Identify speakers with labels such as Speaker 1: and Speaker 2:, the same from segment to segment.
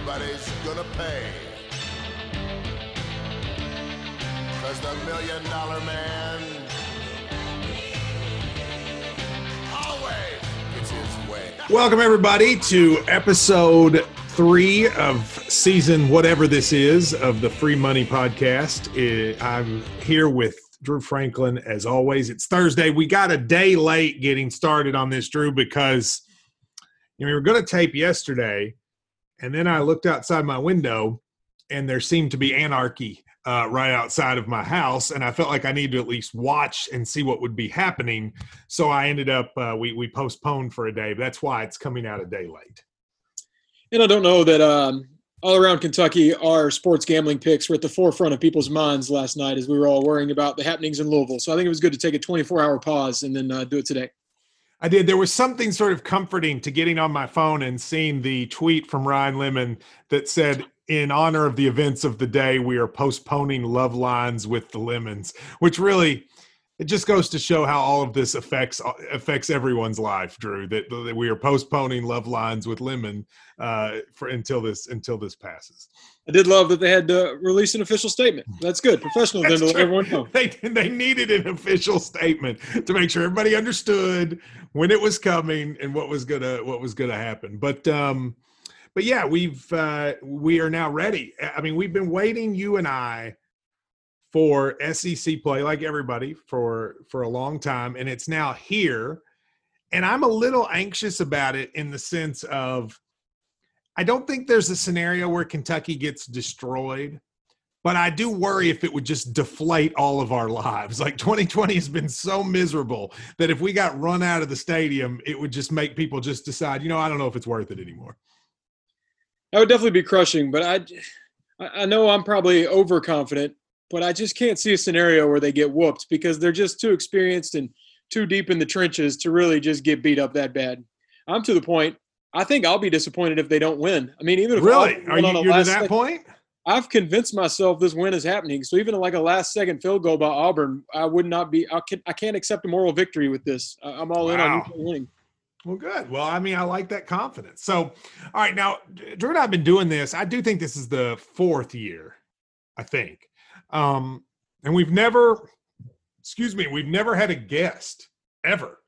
Speaker 1: everybody's gonna pay. Cause the million dollar man always gets his way.
Speaker 2: Welcome, everybody, to episode three of season whatever this is of the Free Money Podcast. I'm here with Drew Franklin as always. It's Thursday. We got a day late getting started on this, Drew, because you know, we were going to tape yesterday, and then I looked outside my window, and there seemed to be anarchy uh, right outside of my house, and I felt like I needed to at least watch and see what would be happening. So I ended up uh, we we postponed for a day. That's why it's coming out a day late.
Speaker 3: And I don't know that um, all around Kentucky, our sports gambling picks were at the forefront of people's minds last night as we were all worrying about the happenings in Louisville. So I think it was good to take a 24 hour pause and then uh, do it today.
Speaker 2: I did. There was something sort of comforting to getting on my phone and seeing the tweet from Ryan Lemond that said, in honor of the events of the day, we are postponing love lines with the lemons, which really it just goes to show how all of this affects affects everyone's life, Drew. That, that we are postponing love lines with lemon uh, for until this until this passes.
Speaker 3: I did love that they had to release an official statement. That's good, professional. That's to everyone know
Speaker 2: they they needed an official statement to make sure everybody understood when it was coming and what was gonna what was gonna happen. But um, but yeah, we've uh, we are now ready. I mean, we've been waiting, you and I for SEC play, like everybody, for for a long time, and it's now here. And I'm a little anxious about it in the sense of I don't think there's a scenario where Kentucky gets destroyed, but I do worry if it would just deflate all of our lives. Like 2020 has been so miserable that if we got run out of the stadium, it would just make people just decide, you know, I don't know if it's worth it anymore.
Speaker 3: That would definitely be crushing, but I I know I'm probably overconfident but I just can't see a scenario where they get whooped because they're just too experienced and too deep in the trenches to really just get beat up that bad. I'm to the point. I think I'll be disappointed if they don't win. I mean, even if
Speaker 2: really, are you you're to that second, point?
Speaker 3: I've convinced myself this win is happening. So even like a last second field goal by Auburn, I would not be. I, can, I can't accept a moral victory with this. I'm all wow. in on winning.
Speaker 2: Well, good. Well, I mean, I like that confidence. So, all right, now Drew and I've been doing this. I do think this is the fourth year. I think um, and we've never, excuse me, we've never had a guest ever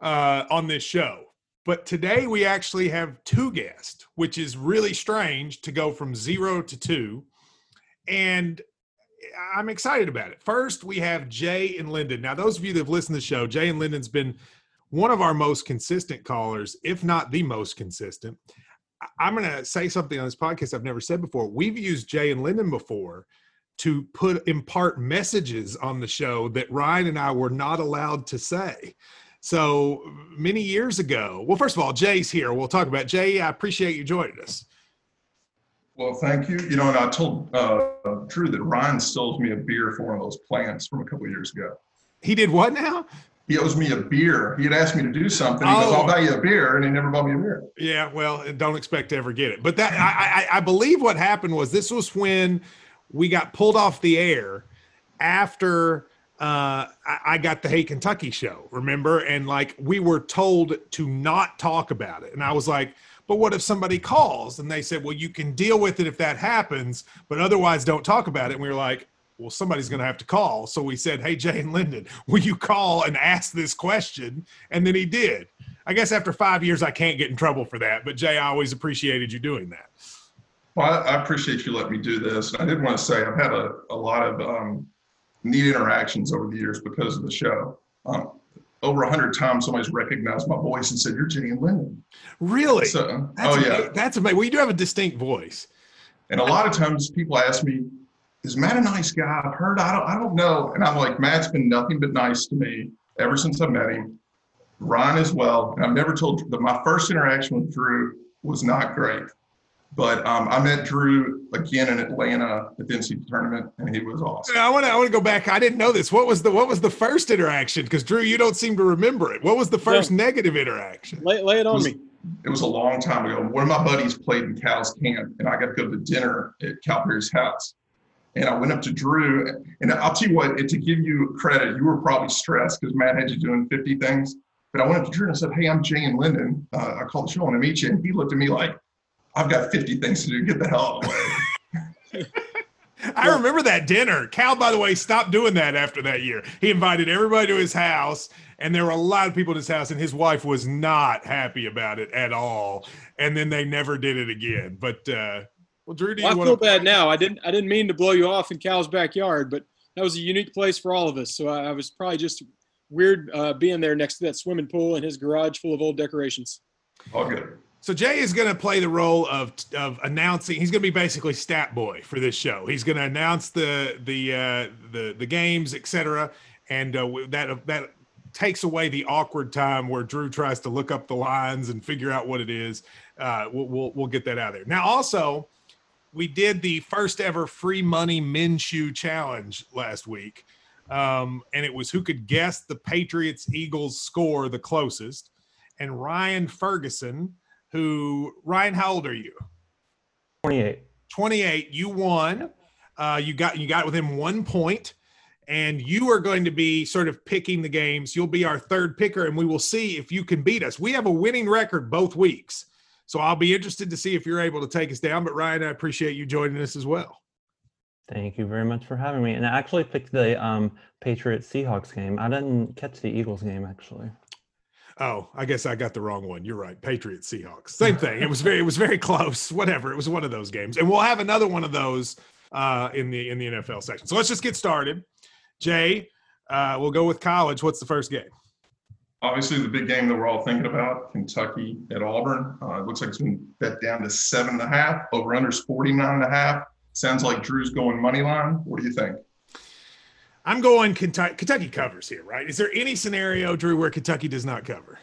Speaker 2: uh, on this show. But today we actually have two guests, which is really strange to go from zero to two. And I'm excited about it. First, we have Jay and Lyndon. Now, those of you that have listened to the show, Jay and Lyndon's been one of our most consistent callers, if not the most consistent. I'm going to say something on this podcast I've never said before. We've used Jay and Lyndon before to put impart messages on the show that Ryan and I were not allowed to say. So many years ago, well, first of all, Jay's here. We'll talk about Jay. I appreciate you joining us.
Speaker 4: Well, thank you. You know, and I told uh, Drew that Ryan sold me a beer for one of those plants from a couple years ago.
Speaker 2: He did what now?
Speaker 4: He owes me a beer. He had asked me to do something. He oh. goes, "I'll buy you a beer," and he never bought me a beer.
Speaker 2: Yeah, well, don't expect to ever get it. But that I, I, I believe what happened was this was when we got pulled off the air after uh, I, I got the Hey Kentucky show, remember? And like we were told to not talk about it. And I was like, but what if somebody calls? And they said, well, you can deal with it if that happens, but otherwise don't talk about it. And we were like, well, somebody's going to have to call. So we said, hey, Jay and Lyndon, will you call and ask this question? And then he did. I guess after five years, I can't get in trouble for that. But Jay, I always appreciated you doing that.
Speaker 4: Well, I, appreciate you letting me do this. I did want to say I've had a, a lot of um, neat interactions over the years because of the show. Um, over a hundred times, somebody's recognized my voice and said, "You're and Lyndon."
Speaker 2: Really? So, that's oh yeah, that's amazing. Well, you do have a distinct voice.
Speaker 4: And a lot of times, people ask me, "Is Matt a nice guy?" I've heard. I don't. I don't know. And I'm like, Matt's been nothing but nice to me ever since I met him. Ryan as well. And I've never told that my first interaction with Drew was not great. But um, I met Drew again in Atlanta at the NCAA tournament, and he was awesome.
Speaker 2: I want to I want to go back. I didn't know this. What was the what was the first interaction? Because Drew, you don't seem to remember it. What was the first yeah. negative interaction?
Speaker 3: Lay, lay it on
Speaker 4: it was,
Speaker 3: me.
Speaker 4: It was a long time ago. One of my buddies played in Cal's camp, and I got to go to dinner at Calipari's house. And I went up to Drew, and I'll tell you what, to give you credit, you were probably stressed because Matt had you doing 50 things. But I went up to Drew and I said, Hey, I'm Jay and Lyndon. Uh, I called the show, and I meet you. And he looked at me like, I've got 50 things to do. Get the hell out of the way.
Speaker 2: I remember that dinner. Cal, by the way, stopped doing that after that year. He invited everybody to his house, and there were a lot of people at his house, and his wife was not happy about it at all. And then they never did it again. But uh, well, Drew, do you
Speaker 3: Well, I feel
Speaker 2: to?
Speaker 3: bad now. I didn't I didn't mean to blow you off in Cal's backyard, but that was a unique place for all of us. So I, I was probably just weird uh, being there next to that swimming pool and his garage full of old decorations.
Speaker 4: All good.
Speaker 2: So Jay is going to play the role of of announcing. He's going to be basically stat boy for this show. He's going to announce the the uh, the the games, etc. And uh, that that takes away the awkward time where Drew tries to look up the lines and figure out what it is. Uh, we'll, we'll we'll get that out of there. Now, also, we did the first ever free money Minshew challenge last week, um, and it was who could guess the Patriots Eagles score the closest. And Ryan Ferguson, who Ryan, how old are you?
Speaker 5: 28.
Speaker 2: 28. You won. Uh, you got you got within one point, and you are going to be sort of picking the games. You'll be our third picker, and we will see if you can beat us. We have a winning record both weeks, so I'll be interested to see if you're able to take us down. But Ryan, I appreciate you joining us as well.
Speaker 5: Thank you very much for having me. And I actually picked the um, Patriots Seahawks game. I didn't catch the Eagles game actually.
Speaker 2: Oh, I guess I got the wrong one. You're right. Patriots, Seahawks. Same thing. It was very it was very close. Whatever. It was one of those games. And we'll have another one of those uh in the in the NFL section. So let's just get started. Jay, uh we'll go with college. What's the first game?
Speaker 4: Obviously, the big game that we're all thinking about, Kentucky at Auburn. Uh, it looks like it's been bet down to seven and a half. Over under is 49 and a half. Sounds like Drew's going money line. What do you think?
Speaker 2: I'm going Kentucky Kentucky covers here, right? Is there any scenario, Drew, where Kentucky does not cover?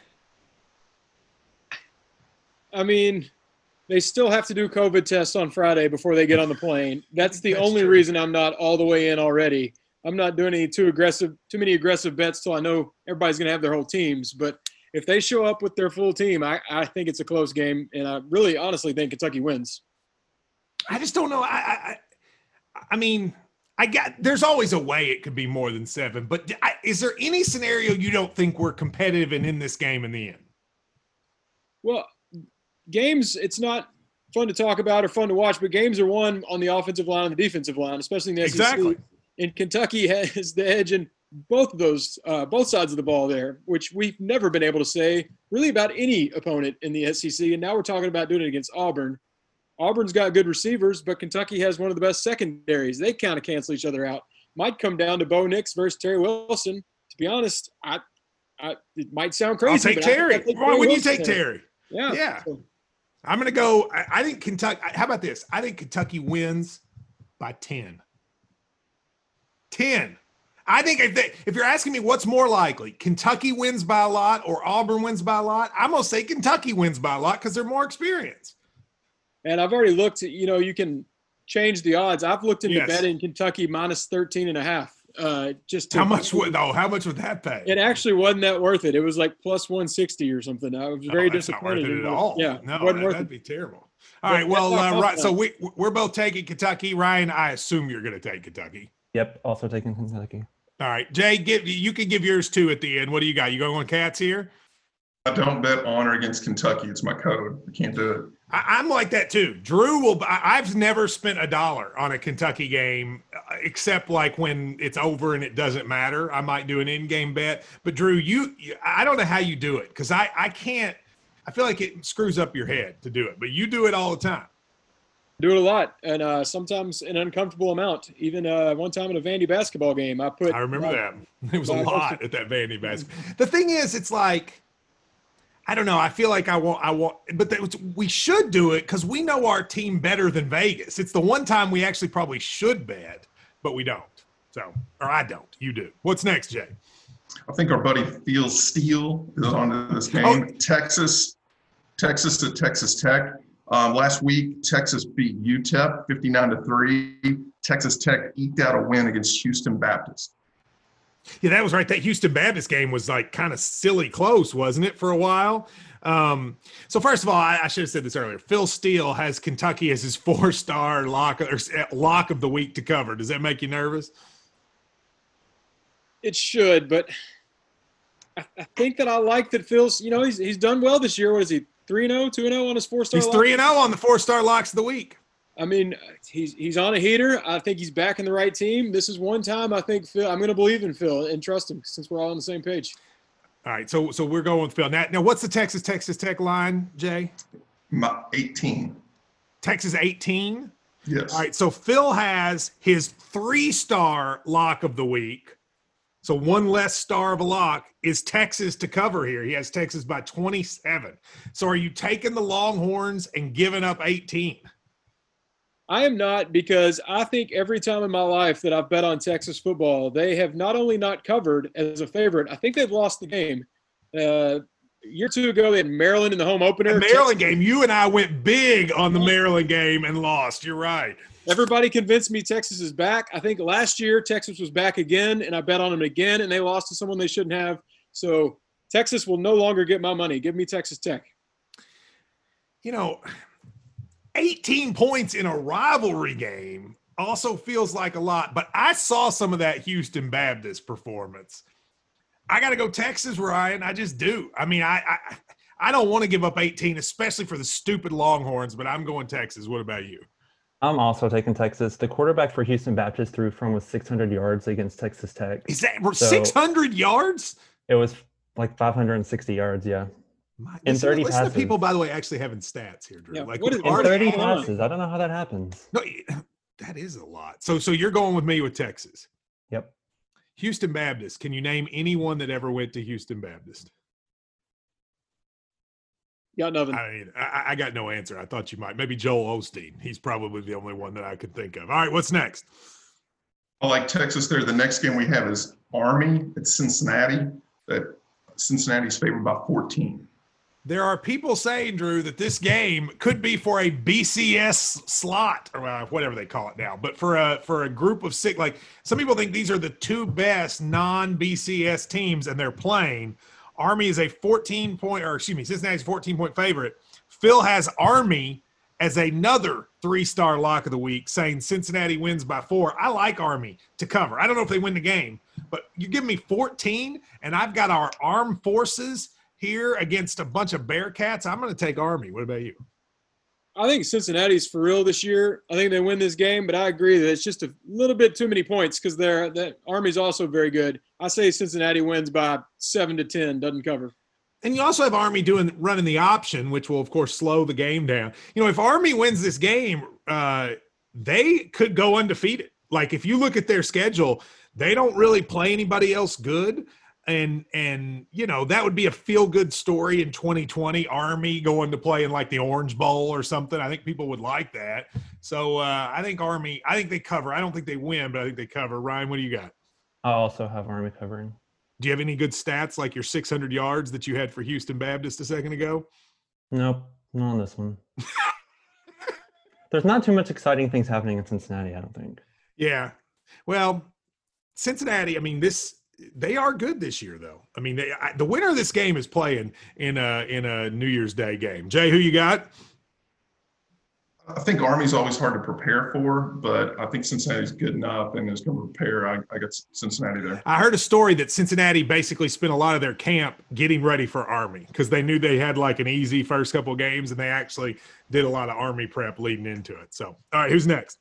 Speaker 3: I mean, they still have to do COVID tests on Friday before they get on the plane. That's the
Speaker 2: That's
Speaker 3: only
Speaker 2: true.
Speaker 3: reason I'm not all the way in already. I'm not doing any too aggressive, too many aggressive bets till I know everybody's going to have their whole teams. But if they show up with their full team, I, I think it's a close game, and I really honestly think Kentucky wins.
Speaker 2: I just don't know. I I, I- I mean, I got there's always a way it could be more than seven, but I, is there any scenario you don't think we're competitive and in this game in the end?
Speaker 3: Well, games, it's not fun to talk about or fun to watch, but games are won on the offensive line and the defensive line, especially in the
Speaker 2: Exactly.
Speaker 3: SEC. And Kentucky has the edge in both of those, uh, both sides of the ball there, which we've never been able to say really about any opponent in the SEC. And now we're talking about doing it against Auburn. Auburn's got good receivers, but Kentucky has one of the best secondaries. They kind of cancel each other out. Might come down to Bo Nix versus Terry Wilson. To be honest, I, I it might sound crazy.
Speaker 2: I'll take
Speaker 3: but I think
Speaker 2: Terry.
Speaker 3: I think
Speaker 2: Why wouldn't you take. Terry?
Speaker 3: Yeah.
Speaker 2: Yeah.
Speaker 3: So-
Speaker 2: I'm going to go. I, I think Kentucky. How about this? I think Kentucky wins by 10. 10. I think if, they, if you're asking me what's more likely, Kentucky wins by a lot or Auburn wins by a lot, I'm going to say Kentucky wins by a lot because they're more experienced.
Speaker 3: And I've already looked at, you know, you can change the odds. I've looked into
Speaker 2: Yes.
Speaker 3: betting Kentucky minus 13 and a half. Uh, just to,
Speaker 2: How much would, oh, how much would that pay?
Speaker 3: It actually wasn't that worth it. It was like plus 160 or something. I was very
Speaker 2: that's not worth
Speaker 3: disappointed.
Speaker 2: it at all.
Speaker 3: Yeah.
Speaker 2: no,
Speaker 3: wasn't
Speaker 2: that,
Speaker 3: worth
Speaker 2: would
Speaker 3: it.
Speaker 2: be terrible. All
Speaker 3: But
Speaker 2: right, well, uh, right. So we we're both taking Kentucky. Ryan, I assume you're going to take Kentucky.
Speaker 5: Yep, also taking Kentucky.
Speaker 2: All right, Jay, give you can give yours too at the end. What do you got? You going on cats here?
Speaker 4: I don't bet on or against Kentucky. It's my code. I can't do it.
Speaker 2: I, I'm like that too. Drew will. I, I've never spent a dollar on a Kentucky game uh, except like when it's over and it doesn't matter. I might do an in-game bet. But Drew, you, you I don't know how you do it because I I can't. I feel like it screws up your head to do it, but you do it all the time.
Speaker 3: Do it a lot. And uh, sometimes an uncomfortable amount. Even uh, one time at a Vandy basketball game, I put.
Speaker 2: I remember
Speaker 3: uh,
Speaker 2: that. It was a lot at that Vandy basketball. The thing is, it's like, I don't know. I feel like I want, I want, but that, we should do it because we know our team better than Vegas. It's the one time we actually probably should bet, but we don't. So, or I don't. You do. What's next, Jay?
Speaker 4: I think our buddy Phil Steele is on this game.
Speaker 2: Oh.
Speaker 4: Texas, Texas to Texas Tech. Um, last week, Texas beat UTEP 59 to 3. Texas Tech eked out a win against Houston Baptist.
Speaker 2: Yeah, that was right. That Houston Baptist game was like kind of silly close, wasn't it, for a while? Um, so first of all, I, I should have said this earlier. Phil Steele has Kentucky as his four-star lock or uh, lock of the week to cover. Does that make you nervous?
Speaker 3: It should, but I, I think that I like that Phil's. You know, he's he's done well this year. What is he? three and 0, 2 and 0 on his four star.
Speaker 2: He's three and zero on the four star locks of the week.
Speaker 3: I mean, he's he's on a heater. I think he's back in the right team. This is one time I think Phil. I'm going to believe in Phil and trust him since we're all on the same page.
Speaker 2: All right, so so we're going with Phil. Now, now what's the Texas Texas Tech line, Jay?
Speaker 4: My 18.
Speaker 2: Texas 18.
Speaker 4: Yes.
Speaker 2: All right, so Phil has his three star lock of the week. So one less star of a lock is Texas to cover here. He has Texas by 27. So are you taking the Longhorns and giving up 18?
Speaker 3: I am not because I think every time in my life that I've bet on Texas football, they have not only not covered as a favorite, I think they've lost the game. Uh, a year or two ago, they had Maryland in the home opener.
Speaker 2: The Maryland game, you and I went big on the Maryland game and lost. You're right.
Speaker 3: Everybody convinced me Texas is back. I think last year Texas was back again, and I bet on them again, and they lost to someone they shouldn't have. So Texas will no longer get my money. Give me Texas Tech.
Speaker 2: You know, 18 points in a rivalry game also feels like a lot, but I saw some of that Houston Baptist performance. I got to go Texas, Ryan. I just do. I mean, I I, I don't want to give up 18, especially for the stupid Longhorns, but I'm going Texas. What about you?
Speaker 5: I'm also taking Texas. The quarterback for Houston Baptist threw from was 600 yards against Texas Tech.
Speaker 2: Is that
Speaker 5: So-
Speaker 2: 600 yards?
Speaker 5: It was like 560 yards, yeah.
Speaker 2: My,
Speaker 5: In
Speaker 2: listen-
Speaker 5: 30
Speaker 2: listen to
Speaker 5: passes.
Speaker 2: people, by the way, actually having stats here, Drew.
Speaker 3: Yeah,
Speaker 2: Like
Speaker 3: what is-
Speaker 5: In 30 passes. I don't know how that happens.
Speaker 2: No, that is a lot. So, so you're going with me with Texas.
Speaker 5: Yep.
Speaker 2: Houston Baptist. Can you name anyone that ever went to Houston Baptist?
Speaker 3: Got nothing.
Speaker 2: I mean, I, I got no answer. I thought you might. Maybe Joel Osteen. He's probably the only one that I could think of. All right, what's next?
Speaker 4: I like Texas there. The next game we have is Army at Cincinnati. That Cincinnati's favored by 14.
Speaker 2: There are people saying, Drew, that this game could be for a BCS slot or uh, whatever they call it now, but for a for a group of six. Like some people think these are the two best non BCS teams, and they're playing. Army is a 14 point, or excuse me, Cincinnati's a 14 point favorite. Phil has Army as another three star lock of the week, saying Cincinnati wins by four. I like Army to cover. I don't know if they win the game, but you give me 14, and I've got our armed forces here against a bunch of Bearcats. I'm going to take Army. What about you?
Speaker 3: I think Cincinnati's for real this year. I think they win this game, but I agree that it's just a little bit too many points because they're that Army's also very good. I say Cincinnati wins by seven to ten, doesn't cover.
Speaker 2: And you also have Army doing running the option, which will of course slow the game down. You know, if Army wins this game, uh, they could go undefeated. Like if you look at their schedule, they don't really play anybody else good. And and you know that would be a feel good story in 2020. Army going to play in like the Orange Bowl or something. I think people would like that. So uh, I think Army. I think they cover. I don't think they win, but I think they cover. Ryan, what do you got?
Speaker 5: I also have Army covering.
Speaker 2: Do you have any good stats like your 600 yards that you had for Houston Baptist a second ago?
Speaker 5: Nope, not on this one. There's not too much exciting things happening in Cincinnati, I don't think.
Speaker 2: Yeah. Well, Cincinnati, I mean, this they are good this year though. I mean, they, I, the winner of this game is playing in a in a New Year's Day game. Jay, who you got?
Speaker 4: I think Army's always hard to prepare for, but I think Cincinnati's good enough and is going to prepare. I, I got Cincinnati there.
Speaker 2: I heard a story that Cincinnati basically spent a lot of their camp getting ready for Army because they knew they had like an easy first couple games and they actually did a lot of Army prep leading into it. So, all right, who's next?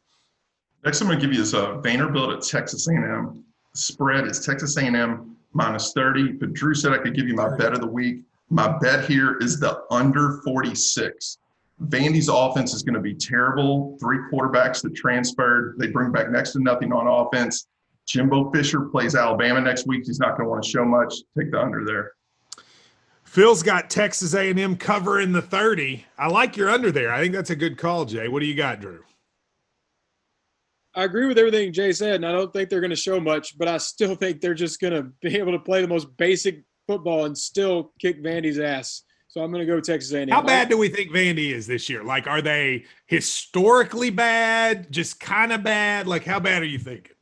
Speaker 4: Next, I'm going to give you is uh, Vanderbilt at Texas A&M. Spread is Texas A&M minus 30. But Drew said I could give you my bet of the week. My bet here is the under 46. Vandy's offense is going to be terrible. Three quarterbacks that transferred. They bring back next to nothing on offense. Jimbo Fisher plays Alabama next week. He's not going to want to show much. Take the under there.
Speaker 2: Phil's got Texas A&M covering the 30. I like your under there. I think that's a good call, Jay. What do you got, Drew?
Speaker 3: I agree with everything Jay said, and I don't think they're going to show much, but I still think they're just going to be able to play the most basic football and still kick Vandy's ass. So I'm going to go Texas A&M.
Speaker 2: How bad do we think Vandy is this year? Like, are they historically bad? Just kind of bad? Like, how bad are you thinking?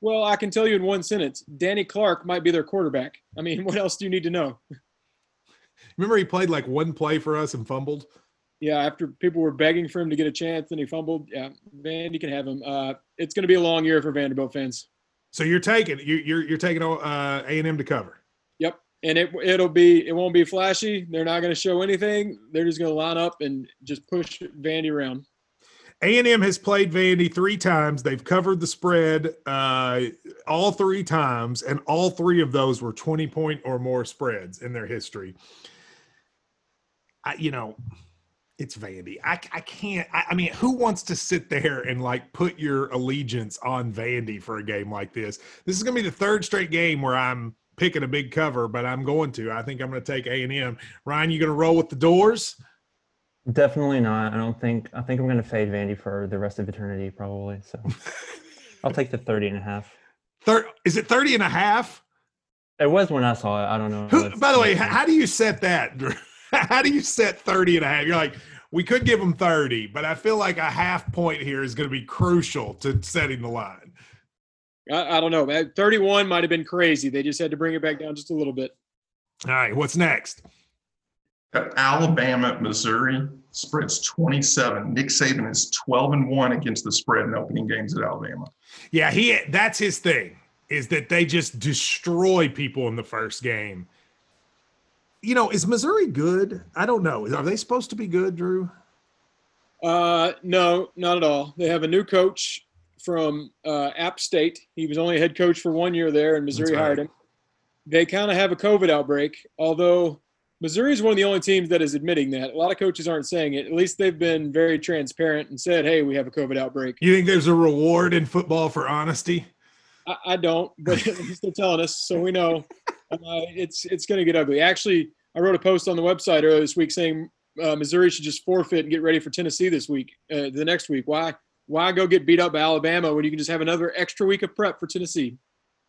Speaker 3: Well, I can tell you in one sentence, Danny Clark might be their quarterback. I mean, what else do you need to know?
Speaker 2: Remember, he played like one play for us and fumbled.
Speaker 3: Yeah, after people were begging for him to get a chance, and he fumbled. Yeah, man, you can have him. Uh, it's going to be a long year for Vanderbilt fans.
Speaker 2: So you're taking you, you're you're taking uh, A and M to cover.
Speaker 3: Yep. and it it'll be it won't be flashy. They're not going to show anything. They're just going to line up and just push Vandy around.
Speaker 2: A&M has played Vandy three times. They've covered the spread uh, all three times, and all three of those were 20 point or more spreads in their history. I, you know, it's Vandy. I, I can't. I, I mean, who wants to sit there and like put your allegiance on Vandy for a game like this? This is going to be the third straight game where I'm picking a big cover, but I'm going to. I think I'm going to take A&M. Ryan, you going to roll with the doors?
Speaker 5: Definitely not. I don't think. I think I'm going to fade Vandy for the rest of eternity, probably. So I'll take the 30 and a half.
Speaker 2: Thir- is it 30 and a half?
Speaker 5: It was when I saw it. I don't know.
Speaker 2: Who, by the way, how do you set that? Drew? How do you set 30 and a half? You're like, we could give them 30, but I feel like a half point here is going to be crucial to setting the line.
Speaker 3: I, I don't know. man. 31 might have been crazy. They just had to bring it back down just a little bit.
Speaker 2: All right, what's next?
Speaker 4: Uh, Alabama Missouri. Spread's 27. Nick Saban is 12 and 1 against the spread in opening games at Alabama.
Speaker 2: Yeah, he that's his thing is that they just destroy people in the first game. You know, is Missouri good? I don't know. Are they supposed to be good, Drew?
Speaker 3: Uh, no, not at all. They have a new coach from uh, App State. He was only a head coach for one year there, and Missouri
Speaker 2: right.
Speaker 3: hired him. They kind of have a COVID outbreak, although Missouri is one of the only teams that is admitting that. A lot of coaches aren't saying it. At least they've been very transparent and said, "Hey, we have a COVID outbreak."
Speaker 2: You think there's a reward in football for honesty?
Speaker 3: I, I don't, but at least they're telling us, so we know uh, it's it's going to get ugly. Actually, I wrote a post on the website earlier this week saying uh, Missouri should just forfeit and get ready for Tennessee this week, uh, the next week. Why why go get beat up by Alabama when you can just have another extra week of prep for Tennessee?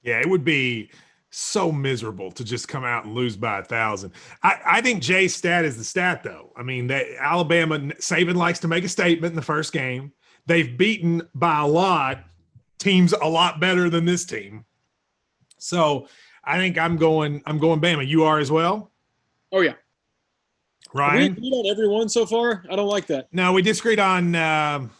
Speaker 2: Yeah, it would be so miserable to just come out and lose by a thousand. I, I think Jay's stat is the stat, though. I mean, that Alabama Saban likes to make a statement in the first game. They've beaten by a lot teams a lot better than this team. So I think I'm going. I'm going Bama. You are as well,
Speaker 3: Oh yeah, Have we
Speaker 2: Ryan.
Speaker 3: agreed on every one so far. I don't like that.
Speaker 2: No, we disagreed on. Um,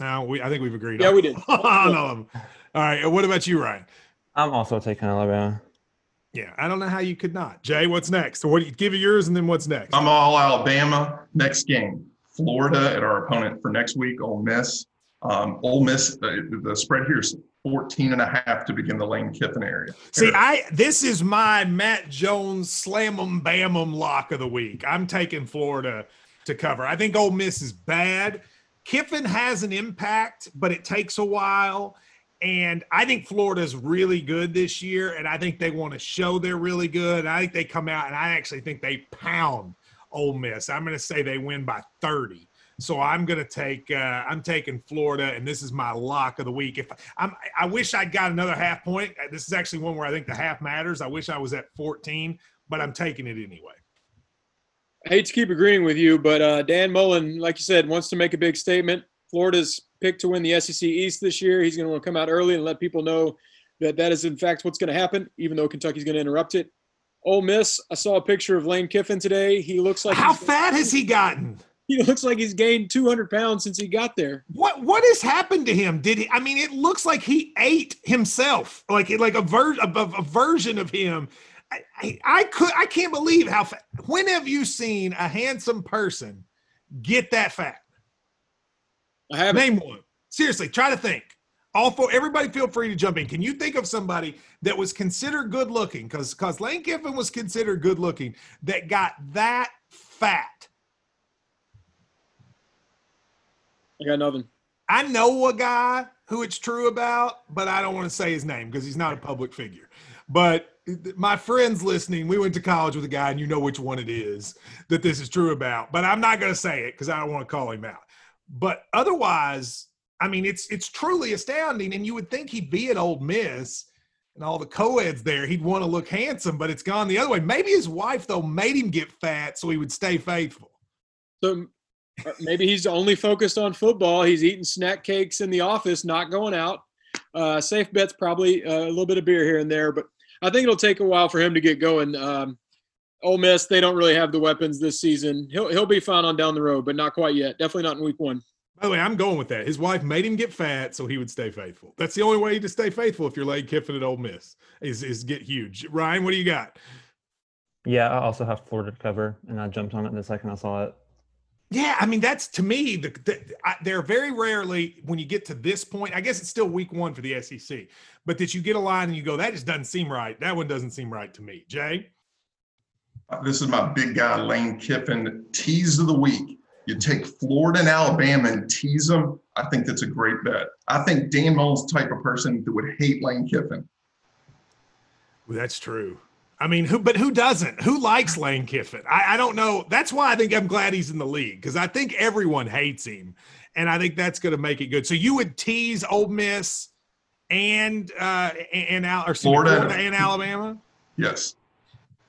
Speaker 2: no, we. I think we've agreed.
Speaker 3: Yeah,
Speaker 2: on,
Speaker 3: we did.
Speaker 2: on all of them. All right. What about you, Ryan?
Speaker 5: I'm also taking Alabama.
Speaker 2: Yeah, I don't know how you could not. Jay, what's next? So what? Give you yours, and then what's next?
Speaker 4: I'm all Alabama. Next game, Florida at our opponent for next week, Ole Miss. Um, Ole Miss, uh, the spread here is 14 and a half to begin the Lane Kiffin area.
Speaker 2: See, I this is my Matt Jones slam 'em bam 'em lock of the week. I'm taking Florida to cover. I think Ole Miss is bad. Kiffin has an impact, but it takes a while. And I think Florida's really good this year, and I think they want to show they're really good. I think they come out, and I actually think they pound Ole Miss. I'm going to say they win by 30. So I'm going to take uh, I'm taking Florida, and this is my lock of the week. If I'm, I wish I got another half point. Uh, This is actually one where I think the half matters. I wish I was at 14, but I'm taking it anyway.
Speaker 3: I hate to keep agreeing with you, but uh, Dan Mullen, like you said, wants to make a big statement. Florida's picked to win the SEC East this year. He's going to want to come out early and let people know that that is in fact what's going to happen, even though Kentucky's going to interrupt it. Ole Miss, I saw a picture of Lane Kiffin today. He looks like
Speaker 2: How fat has he gotten?
Speaker 3: He looks like he's gained 200 pounds since he got there.
Speaker 2: What what has happened to him? Did he? I mean, it looks like he ate himself, like like a ver a, a version of him. I, I, I could I can't believe how. Fa- when have you seen a handsome person get that fat?
Speaker 3: I haven't.
Speaker 2: Name one. Seriously, try to think. All four. Everybody, feel free to jump in. Can you think of somebody that was considered good looking? Because because Lane Kiffin was considered good looking that got that fat.
Speaker 3: I got nothing.
Speaker 2: I know a guy who it's true about, but I don't want to say his name because he's not a public figure. But my friends listening, we went to college with a guy, and you know which one it is that this is true about. But I'm not going to say it because I don't want to call him out. But otherwise, I mean, it's it's truly astounding. And you would think he'd be at Ole Miss and all the co-eds there. He'd want to look handsome, but it's gone the other way. Maybe his wife though made him get fat so he would stay faithful.
Speaker 3: So maybe he's only focused on football. He's eating snack cakes in the office, not going out. Uh, safe bet's probably uh, a little bit of beer here and there, but I think it'll take a while for him to get going. Um, Ole Miss, they don't really have the weapons this season. He'll he'll be fine on down the road, but not quite yet. Definitely not in week one.
Speaker 2: By the way, I'm going with that. His wife made him get fat so he would stay faithful. That's the only way to stay faithful if you're Lane Kiffin at Ole Miss is is get huge. Ryan, what do you got?
Speaker 5: Yeah, I also have Florida to cover, and I jumped on it the second I saw it.
Speaker 2: Yeah, I mean that's to me the, the I, they're very rarely when you get to this point. I guess it's still week one for the SEC, but that you get a line and you go, that just doesn't seem right. That one doesn't seem right to me. Jay,
Speaker 4: Uh, This is my big guy, Lane Kiffin, tease of the week. You take Florida and Alabama and tease them. I think that's a great bet. I think Dan Mullen's the type of person that would hate Lane Kiffin.
Speaker 2: Well, that's true. I mean, who? But who doesn't? Who likes Lane Kiffin? I, I don't know. That's why I think I'm glad he's in the league because I think everyone hates him, and I think that's going to make it good. So you would tease Ole Miss and uh and Al or
Speaker 4: Florida.
Speaker 2: Florida and Alabama.
Speaker 4: Yes.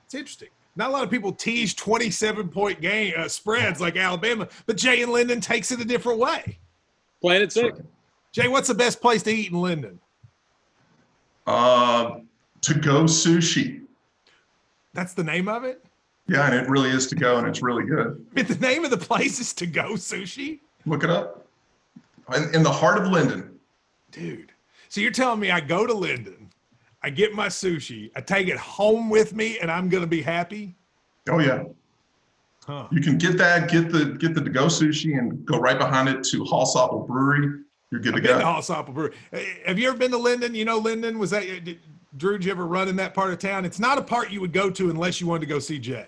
Speaker 2: It's interesting. Not a lot of people tease 27 point game uh, spreads like Alabama, but Jay and Lyndon takes it a different way.
Speaker 3: Playing it safe.
Speaker 2: Jay, what's the best place to eat in Lyndon?
Speaker 4: Uh, to go sushi.
Speaker 2: That's the name of it.
Speaker 4: Yeah, and it really is to go, and it's really good.
Speaker 2: I mean, the name of the place is to go sushi,
Speaker 4: Look it up. In, in the heart of Lyndon.
Speaker 2: dude. So you're telling me I go to Lyndon, I get my sushi, I take it home with me, and I'm gonna be happy?
Speaker 4: Oh yeah.
Speaker 2: Huh.
Speaker 4: You can get that, get the get the to go sushi, and go right behind it to Holsopple Brewery. You're good to
Speaker 2: I've been to
Speaker 4: go.
Speaker 2: Brewery. Uh, Have you ever been to Lyndon? You know Lyndon? Was that did, Drew? Did you ever run in that part of town? It's not a part you would go to unless you wanted to go see Jay.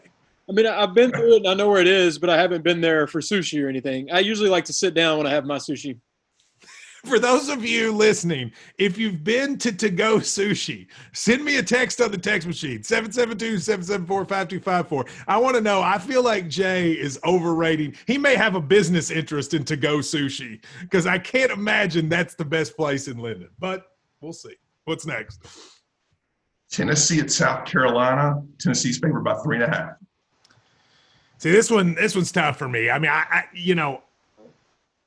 Speaker 3: I mean, I've been through it and I know where it is, but I haven't been there for sushi or anything. I usually like to sit down when I have my sushi.
Speaker 2: For those of you listening, if you've been to To Go Sushi, send me a text on the text machine 772 774 5254. I want to know. I feel like Jay is overrating. He may have a business interest in To Go Sushi because I can't imagine that's the best place in Lyndon, but we'll see. What's next?
Speaker 4: Tennessee at South Carolina. Tennessee's favored by three and a half.
Speaker 2: See, this one, this one's tough for me. I mean, I, I you know,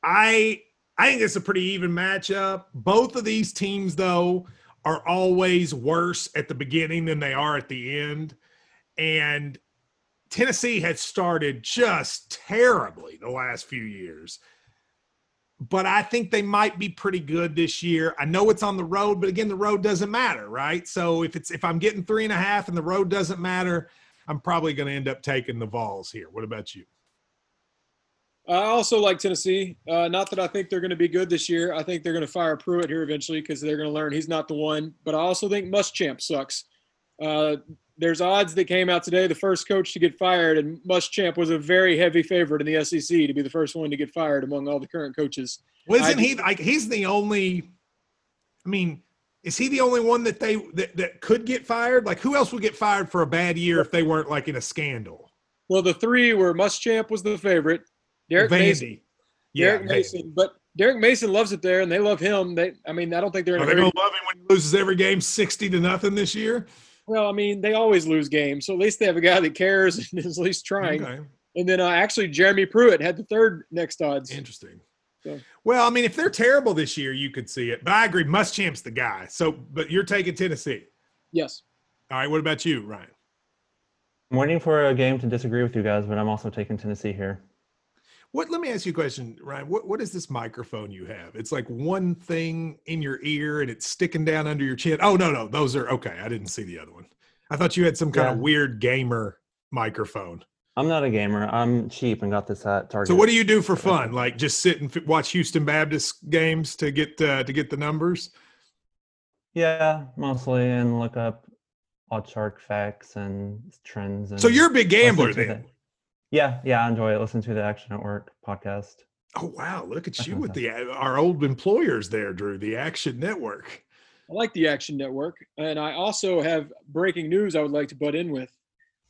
Speaker 2: I, I think it's a pretty even matchup. Both of these teams, though, are always worse at the beginning than they are at the end, and Tennessee has started just terribly the last few years. But I think they might be pretty good this year. I know it's on the road, but again, the road doesn't matter, right? So if it's if I'm getting three and a half and the road doesn't matter, I'm probably going to end up taking the Vols here. What about you?
Speaker 3: I also like Tennessee. Uh, not that I think they're going to be good this year. I think they're going to fire Pruitt here eventually because they're going to learn he's not the one. But I also think Muschamp sucks. Uh, there's odds that came out today. The first coach to get fired, and Muschamp was a very heavy favorite in the SEC to be the first one to get fired among all the current coaches.
Speaker 2: Well, isn't
Speaker 3: I-
Speaker 2: he like he's the only? I mean, is he the only one that they that, that could get fired? Like, who else would get fired for a bad year if they weren't like in a scandal?
Speaker 3: Well, the three were Muschamp was the favorite, Derek Mason,
Speaker 2: Vandy, yeah,
Speaker 3: Derek Mason, but Derek Mason loves it there, and they love him. They, I mean, I don't think they're in
Speaker 2: Are they gonna love him when he loses every game sixty to nothing this year?
Speaker 3: Well, I mean, they always lose games, so at least they have a guy that cares and is at least trying.
Speaker 2: Okay,
Speaker 3: And then uh, actually, Jeremy Pruitt had the third next odds.
Speaker 2: interesting.
Speaker 3: Yeah.
Speaker 2: Well, I mean, if they're terrible this year, you could see it. But I agree, Muschamp's the guy. So, but you're taking Tennessee.
Speaker 3: Yes.
Speaker 2: All right. What about you, Ryan?
Speaker 5: I'm waiting for a game to disagree with you guys, but I'm also taking Tennessee here.
Speaker 2: What? Let me ask you a question, Ryan. What What is this microphone you have? It's like one thing in your ear and it's sticking down under your chin. Oh no, no, those are okay. I didn't see the other one. I thought you had some kind of weird gamer microphone.
Speaker 5: I'm not a gamer. I'm cheap and got this at Target.
Speaker 2: So what do you do for fun? Like just sit and f- watch Houston Baptist games to get uh, to get the numbers?
Speaker 5: Yeah, mostly and look up OddsShark facts and trends. And
Speaker 2: So you're a big gambler then.
Speaker 5: The- yeah, yeah, I enjoy it. Listen to the Action Network podcast.
Speaker 2: Oh wow, look at you with the uh, our old employers there, Drew. The Action Network.
Speaker 3: I like the Action Network. And I also have breaking news I would like to butt in with.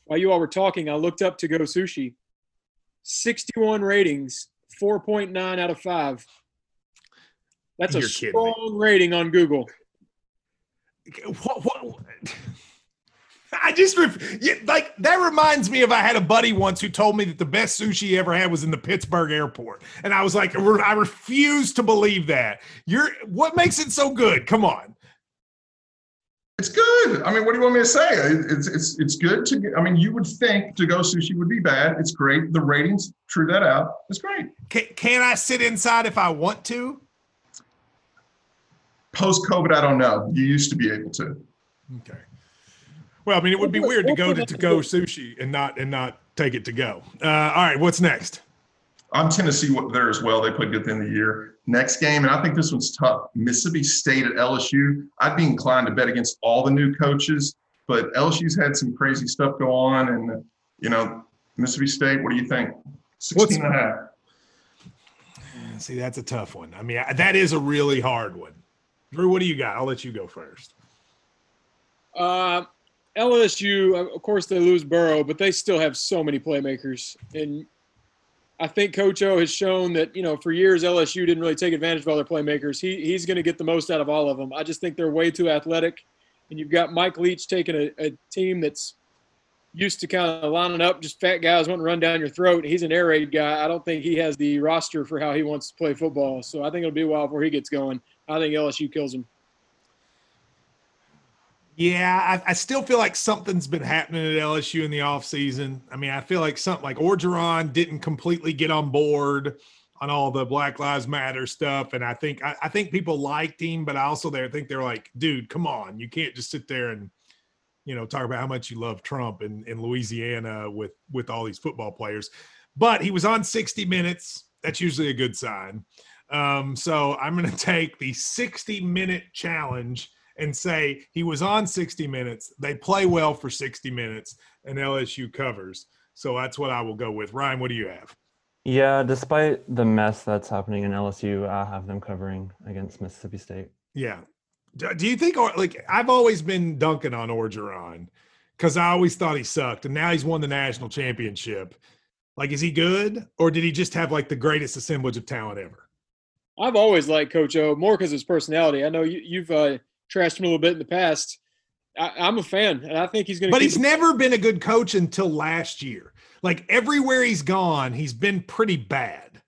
Speaker 3: While you all were talking, I looked up to go sushi. 61 ratings, 4.9 out of 5. That's a
Speaker 2: You're kidding me.
Speaker 3: strong rating on Google.
Speaker 2: What, what, I just ref, like that reminds me of I had a buddy once who told me that the best sushi he ever had was in the Pittsburgh airport, and I was like, I refuse to believe that. You're what makes it so good? Come on.
Speaker 4: It's good. I mean, what do you want me to say? It's it's it's good to. get- I mean, you would think to go sushi would be bad. It's great. The ratings true that out. It's great.
Speaker 2: Can, can I sit inside if I want to?
Speaker 4: Post COVID, I don't know. You used to be able to.
Speaker 2: Okay. Well, I mean, it would be weird to go to to go sushi and not and not take it to go. Uh, all right, what's next?
Speaker 4: I'm Tennessee there as well. They played good at the end of the year. Next game, and I think this one's tough. Mississippi State at LSU. I'd be inclined to bet against all the new coaches, but LSU's had some crazy stuff go on, and you know, Mississippi State. What do you think? 16 and a half.
Speaker 2: See, that's a tough one. I mean, that is a really hard one. Drew, what do you got? I'll let you go first.
Speaker 3: Uh, LSU, of course, they lose Burrow, but they still have so many playmakers. And I think Coach O has shown that, you know, for years LSU didn't really take advantage of all their playmakers. He, he's going to get the most out of all of them. I just think they're way too athletic. And you've got Mike Leach taking a, a team that's used to kind of lining up just fat guys wanting to run down your throat. He's an air raid guy. I don't think he has the roster for how he wants to play football. So I think it'll be a while before he gets going. I think LSU kills him.
Speaker 2: Yeah, I, I still feel like something's been happening at LSU in the offseason. I mean, I feel like something like Orgeron didn't completely get on board on all the Black Lives Matter stuff. And I think I, I think people liked him, but I also there think they're like, dude, come on. You can't just sit there and you know talk about how much you love Trump in, in Louisiana with with all these football players. But he was on 60 minutes. That's usually a good sign. Um, so I'm gonna take the 60 minute challenge and say he was on 60 minutes. They play well for 60 minutes, and LSU covers. So that's what I will go with. Ryan, what do you have?
Speaker 5: Yeah, despite the mess that's happening in LSU, I have them covering against Mississippi State.
Speaker 2: Yeah. Do do you think, or like, I've always been dunking on Orgeron because I always thought he sucked, and now he's won the national championship. Like, is he good, or did he just have like the greatest assemblage of talent ever?
Speaker 3: I've always liked Coach O more because of his personality. I know you, you've uh, trashed him a little bit in the past. I, I'm a fan, and I think he's going to.
Speaker 2: But he's never been a good coach until last year. Like everywhere he's gone, he's been pretty bad.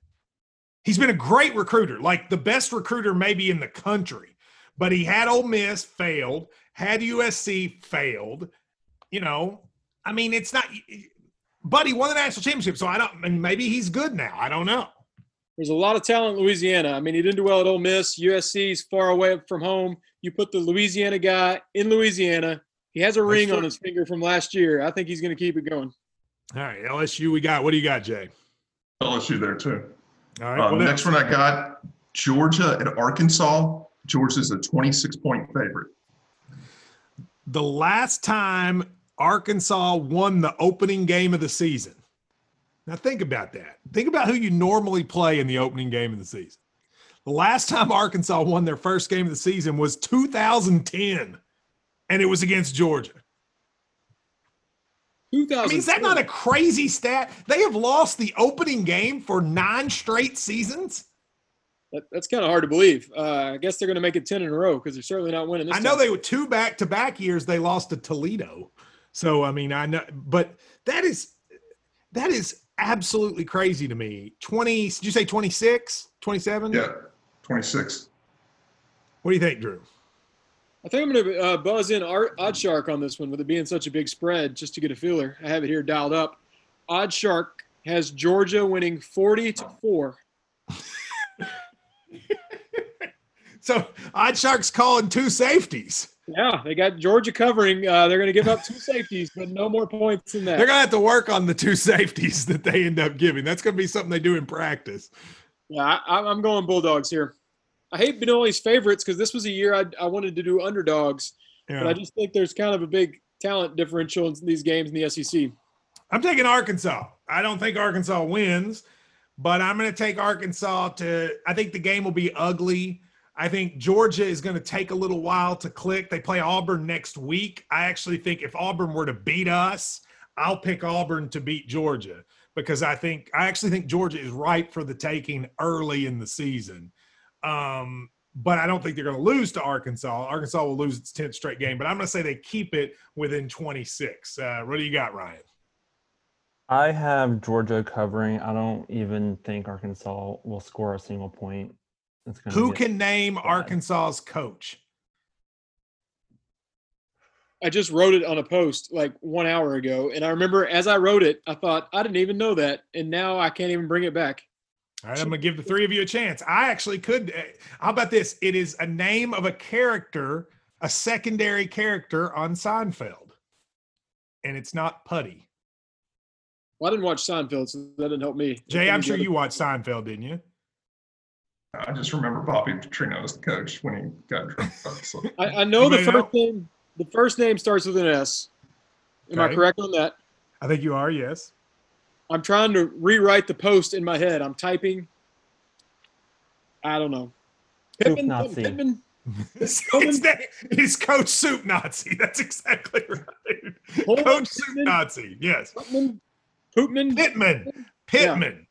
Speaker 2: He's been a great recruiter, like the best recruiter maybe in the country. But he had Ole Miss failed, had USC failed. You know, I mean, it's not. But he won the national championship, so I don't. And maybe he's good now. I don't know.
Speaker 3: There's a lot of talent in Louisiana. I mean, he didn't do well at Ole Miss. USC's far away from home. You put the Louisiana guy in Louisiana. He has a
Speaker 2: That's
Speaker 3: ring
Speaker 2: true.
Speaker 3: on his finger from last year. I think he's going to keep it going.
Speaker 2: All right, LSU, we got. What do you got, Jay?
Speaker 4: LSU there too.
Speaker 2: All right,
Speaker 4: Um,
Speaker 2: what
Speaker 4: next one I got Georgia at Arkansas. Georgia's a 26 point favorite.
Speaker 2: the last time Arkansas won the opening game of the season. Now think about that. Think about who you normally play in the opening game of the season. The last time Arkansas won their first game of the season was 2010, and it was against Georgia.
Speaker 3: 2000.
Speaker 2: I mean, is that not a crazy stat? They have lost the opening game for nine straight seasons.
Speaker 3: That, that's kind of hard to believe. Uh, I guess they're going to make it 10 in a row because they're certainly not winning this
Speaker 2: I know
Speaker 3: time.
Speaker 2: they were two back to back years they lost to Toledo. So I mean I know but that is that is absolutely crazy to me. 20 did you say 26, 27?
Speaker 4: Yeah, 26.
Speaker 2: What do you think, Drew?
Speaker 3: I think I'm going to uh, buzz in Art, OddsShark on this one with it being such a big spread just to get a feeler. I have it here dialed up. OddsShark has Georgia winning 40 to 4.
Speaker 2: So OddsShark's calling two safeties.
Speaker 3: Yeah, they got Georgia covering. Uh, they're going to give up two safeties, but no more points than that.
Speaker 2: They're gonna have to work on the two safeties that they end up giving. That's gonna be something they do in practice.
Speaker 3: Yeah, I, I'm going Bulldogs here. I hate Benoli's favorites because this was a year I, I wanted to do underdogs, but I just think there's kind of a big talent differential in these games in the SEC.
Speaker 2: I'm taking Arkansas. I don't think Arkansas wins, but I'm going to take Arkansas to. I think the game will be ugly. I think Georgia is going to take a little while to click. They play Auburn next week. I actually think if Auburn were to beat us, I'll pick Auburn to beat Georgia because I think I actually think Georgia is ripe for the taking early in the season. Um, but I don't think they're going to lose to Arkansas. Arkansas will lose its 10th straight game, but I'm going to say they keep it within 26. Uh, what do you got, Ryan?
Speaker 5: I have Georgia covering. I don't even think Arkansas will score a single point. It's gonna
Speaker 2: Who
Speaker 5: get-
Speaker 2: can name Arkansas's coach?
Speaker 3: I just wrote it on a post like one hour ago, and I remember as I wrote it, I thought I didn't even know that, and now I can't even bring it back.
Speaker 2: All right, I'm gonna give the three of you a chance. I actually could. uh, How about this? It is a name of a character, a secondary character on Seinfeld, and it's not Putty.
Speaker 3: Well, I didn't watch Seinfeld, so that didn't help me.
Speaker 2: Jay, I'm sure you watched Seinfeld, didn't you?
Speaker 4: I just remember Bobby Petrino as the coach when he got drunk. So
Speaker 3: I, I know the first
Speaker 2: know?
Speaker 3: name. The first name starts with an S. Am I correct on that?
Speaker 2: I think you are. Yes.
Speaker 3: I'm trying to rewrite the post in my head. I'm typing. I don't know.
Speaker 5: Soup
Speaker 3: Pittman,
Speaker 5: Nazi.
Speaker 3: Pittman,
Speaker 2: It's, it's, that- it's Coach Soup Nazi. That's exactly right.
Speaker 3: Hold on,
Speaker 2: Coach Soup Nazi. Yes.
Speaker 3: Pittman, Poopman.
Speaker 2: Pittman. Pittman.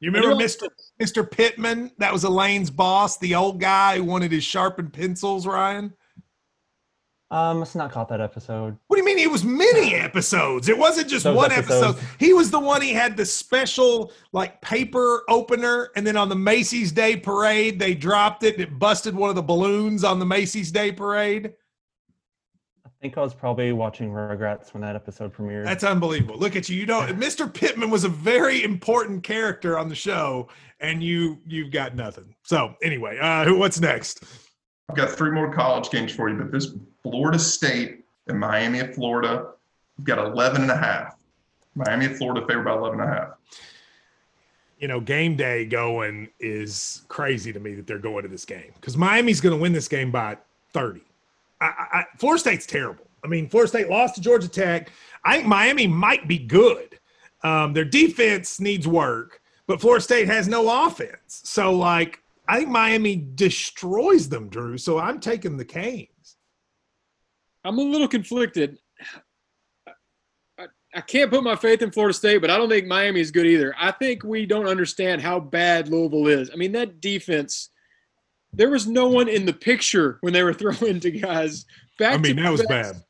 Speaker 2: You remember Mr. Mr. Pittman? That was Elaine's boss, the old guy who wanted his sharpened pencils, Ryan.
Speaker 5: Um, must not caught that episode.
Speaker 2: What do you mean? It was many episodes. It wasn't just
Speaker 5: Those
Speaker 2: one episode. He was the one. He had the special like paper opener, and then on the Macy's Day Parade, they dropped it and it busted one of the balloons on the Macy's Day Parade.
Speaker 5: I think I was probably watching Rugrats when that episode premiered.
Speaker 2: That's unbelievable. Look at you. You know, Mr. Pittman was a very important character on the show, and you you've got nothing. So anyway, uh, who? What's next?
Speaker 4: I've got three more college games for you, but this Florida State and Miami of Florida, we've got 11 and a half. Miami of Florida favored by 11 and a half.
Speaker 2: you know, game day going is crazy to me that they're going to this game because Miami's going to win this game by 30. I, I, Florida State's terrible. I mean, Florida State lost to Georgia Tech. I think Miami might be good. Um, their defense needs work, but Florida State has no offense. So, like, I think Miami destroys them, Drew. So I'm taking the Canes.
Speaker 3: I'm a little conflicted. I, I can't put my faith in Florida State, but I don't think Miami is good either. I think we don't understand how bad Louisville is. I mean, that defense, there was no one in the picture when they were throwing to guys. Back
Speaker 2: I mean,
Speaker 3: to
Speaker 2: that was
Speaker 3: back-
Speaker 2: bad.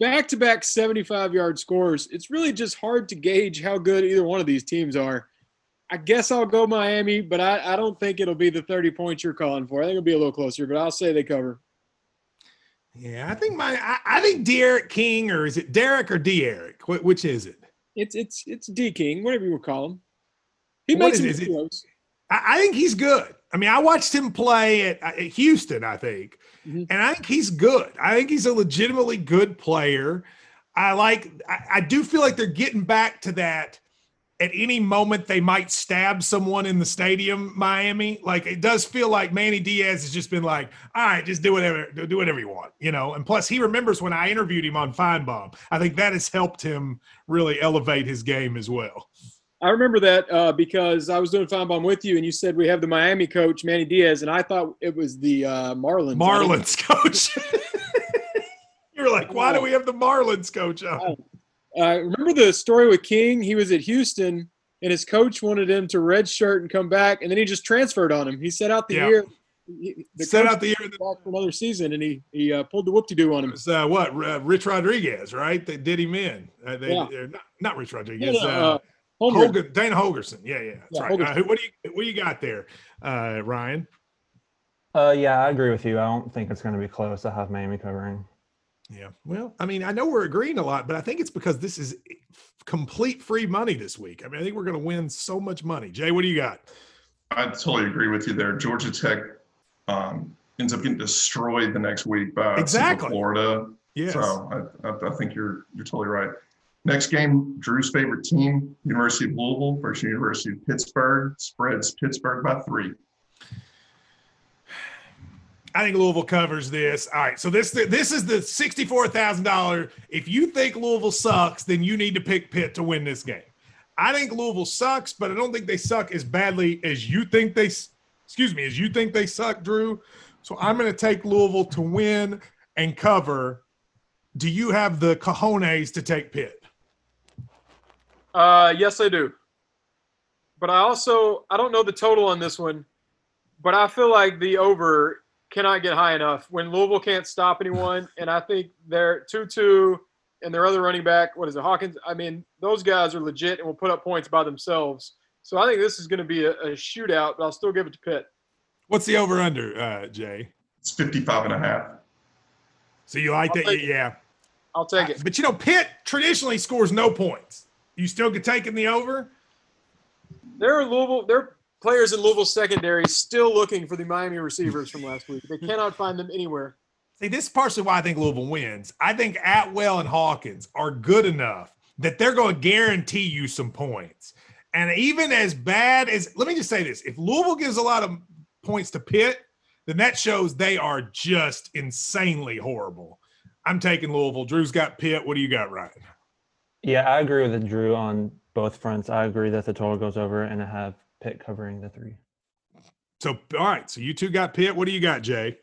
Speaker 3: Back to back 75 yard scores. It's really just hard to gauge how good either one of these teams are. I guess I'll go Miami, but I, I don't think it'll be the 30 points you're calling for. I think it'll be a little closer, but I'll say they cover.
Speaker 2: Yeah, I think my I, I think D'Eriq King or is it Derek or Derek? Wh- Which is it?
Speaker 3: It's it's it's D King, whatever you would call him. He
Speaker 2: What
Speaker 3: makes
Speaker 2: is
Speaker 3: some
Speaker 2: it? Is it- I, I think he's good. I mean, I watched him play at, at Houston, I think,
Speaker 3: Mhm.
Speaker 2: and I think he's good. I think he's a legitimately good player. I like. I, I do feel like they're getting back to that. At any moment, they might stab someone in the stadium, Miami. Like it does feel like Manny Diaz has just been like, "All right, just do whatever, do whatever you want," you know. And plus, he remembers when I interviewed him on Finebaum. I think that has helped him really elevate his game as well.
Speaker 3: I remember that uh, because I was doing Finebaum with you, and you said we have the Miami coach Manny Diaz, and I thought it was the uh, Marlins.
Speaker 2: Marlins coach. you were like, why do we have the Marlins coach on?
Speaker 3: Uh, remember the story with King? He was at Houston, and his coach wanted him to redshirt and come back, and then he just transferred on him. He set out the
Speaker 2: Yeah.
Speaker 3: year. he- The
Speaker 2: Set out the year.
Speaker 3: back for another season, and he he uh, pulled the whoop de doo on him.
Speaker 2: was uh, what uh, Rich Rodriguez, right? That did him in. Uh, they,
Speaker 3: Yeah.
Speaker 2: not, not Rich Rodriguez. uh,
Speaker 3: uh, Holmgren.
Speaker 2: Hogan, Dana Holgorsen. Yeah, yeah, that's
Speaker 3: Yeah,
Speaker 2: right. Uh, who, what do you what do you got there, uh, Ryan?
Speaker 5: Uh, yeah, I agree with you. I don't think it's going to be close. I have Miami covering.
Speaker 2: Yeah. Well, I mean, I know we're agreeing a lot, but I think it's because this is complete free money this week. I mean, I think we're going to win so much money. Jay, what do you got?
Speaker 4: I totally agree with you there. Georgia Tech um, ends up getting destroyed the next week by
Speaker 2: Exactly.
Speaker 4: Florida.
Speaker 2: Yes.
Speaker 4: So I, I, I think you're you're totally right. Next game, Drew's favorite team, University of Louisville versus University of Pittsburgh, spreads Pittsburgh by three.
Speaker 2: I think Louisville covers this. All right, so this this is the sixty-four thousand dollar. If you think Louisville sucks, then you need to pick Pitt to win this game. I think Louisville sucks, but I don't think they suck as badly as you think they. Excuse me, as you think they suck, Drew. So I'm going to take Louisville to win and cover. Do you have the cojones to take Pitt?
Speaker 3: Uh, yes, I do. But I also I don't know the total on this one, but I feel like the over cannot get high enough when Louisville can't stop anyone, and I think they're two-two and their other running back, what is it, Hawkins? I mean, those guys are legit and will put up points by themselves. So I think this is going to be a, a shootout, but I'll still give it to Pitt.
Speaker 2: What's the over under, uh, Jay?
Speaker 4: It's 55 and a half.
Speaker 2: So you like
Speaker 3: I'll
Speaker 2: that?
Speaker 3: take-
Speaker 2: Yeah.
Speaker 3: I'll take it.
Speaker 2: But you know, Pitt traditionally scores no points. You still get taking the over?
Speaker 3: There are Louisville. There are players in Louisville secondary still looking for the Miami receivers from last week. They cannot find them anywhere.
Speaker 2: See, this is partially why I think Louisville wins. I think Atwell and Hawkins are good enough that they're going to guarantee you some points. And even as bad as, let me just say this if Louisville gives a lot of points to Pitt, then that shows they are just insanely horrible. I'm taking Louisville. Drew's got Pitt. What do you got, Ryan?
Speaker 5: Yeah, I agree with Drew on both fronts. I agree that the total goes over, and I have Pitt covering the three.
Speaker 2: So, all right. So you two got Pitt. What do you got, Jay?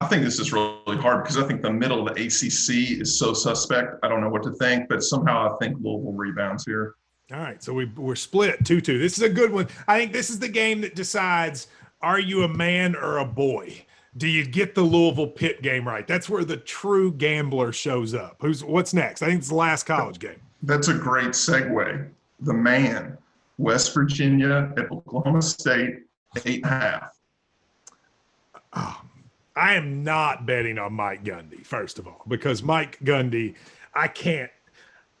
Speaker 4: I think this is really hard because I think the middle of the ACC is so suspect. I don't know what to think, but somehow I think Louisville rebounds here.
Speaker 2: All right. So we, we're split 2 2. This is a good one. I think this is the game that decides are you a man or a boy? Do you get the Louisville Pitt game right? That's where the true gambler shows up. Who's what's next? I think it's the last college game.
Speaker 4: That's a great segue. The man, West Virginia at Oklahoma State, eight and a half.
Speaker 2: Oh, I am not betting on Mike Gundy, first of all, because Mike Gundy, I can't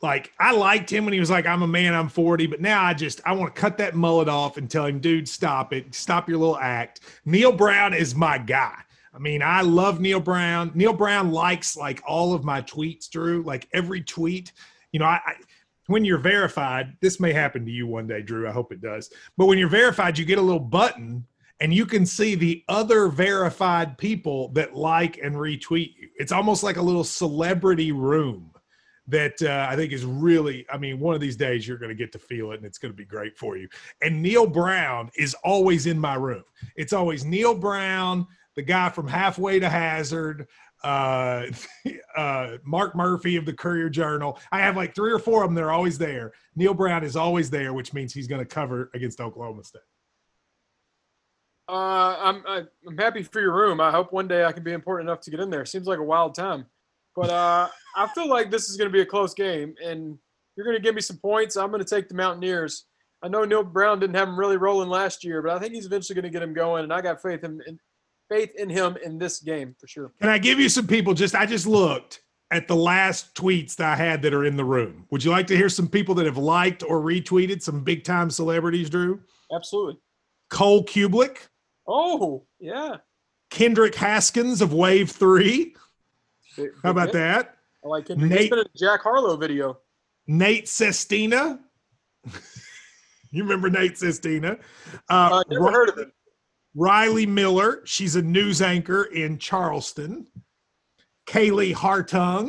Speaker 2: like I liked him when he was like, I'm a man, I'm 40, but now I just I want to cut that mullet off and tell him, dude, stop it. Stop your little act. Neal Brown is my guy. I mean, I love Neal Brown. Neal Brown likes like all of my tweets, Drew, like every tweet. You know, I, I when you're verified, this may happen to you one day, Drew. I hope it does. But when you're verified, you get a little button and you can see the other verified people that like and retweet you. It's almost like a little celebrity room that uh, I think is really, I mean, one of these days you're going to get to feel it and it's going to be great for you. And Neal Brown is always in my room. It's always Neal Brown, the guy from Halfway to Hazard, uh, uh, Mark Murphy of the Courier Journal. I have like three or four of them. They're always there. Neal Brown is always there, which means he's going to cover against Oklahoma State.
Speaker 3: Uh, I'm I'm happy for your room. I hope one day I can be important enough to get in there. Seems like a wild time, but uh, I feel like this is going to be a close game, and you're going to give me some points. I'm going to take the Mountaineers. I know Neal Brown didn't have him really rolling last year, but I think he's eventually going to get him going, and I got faith in, in faith in him in this game for sure.
Speaker 2: Can I give you some people? Just I just looked at the last tweets that I had that are in the room. Would you like to hear some people that have liked or retweeted some big time celebrities, Drew?
Speaker 3: Absolutely.
Speaker 2: Cole Cubelic.
Speaker 3: Oh, yeah.
Speaker 2: Kendrick Haskins of Wave 3. How about that?
Speaker 3: I like Kendrick.
Speaker 2: Nate-
Speaker 3: He's been a Jack Harlow video.
Speaker 2: Nate Sestina. you remember Nate Sestina? Uh,
Speaker 3: Uh, never
Speaker 2: Ri-
Speaker 3: heard of him.
Speaker 2: Riley Miller. She's a news anchor in Charleston. Kaylee Hartung.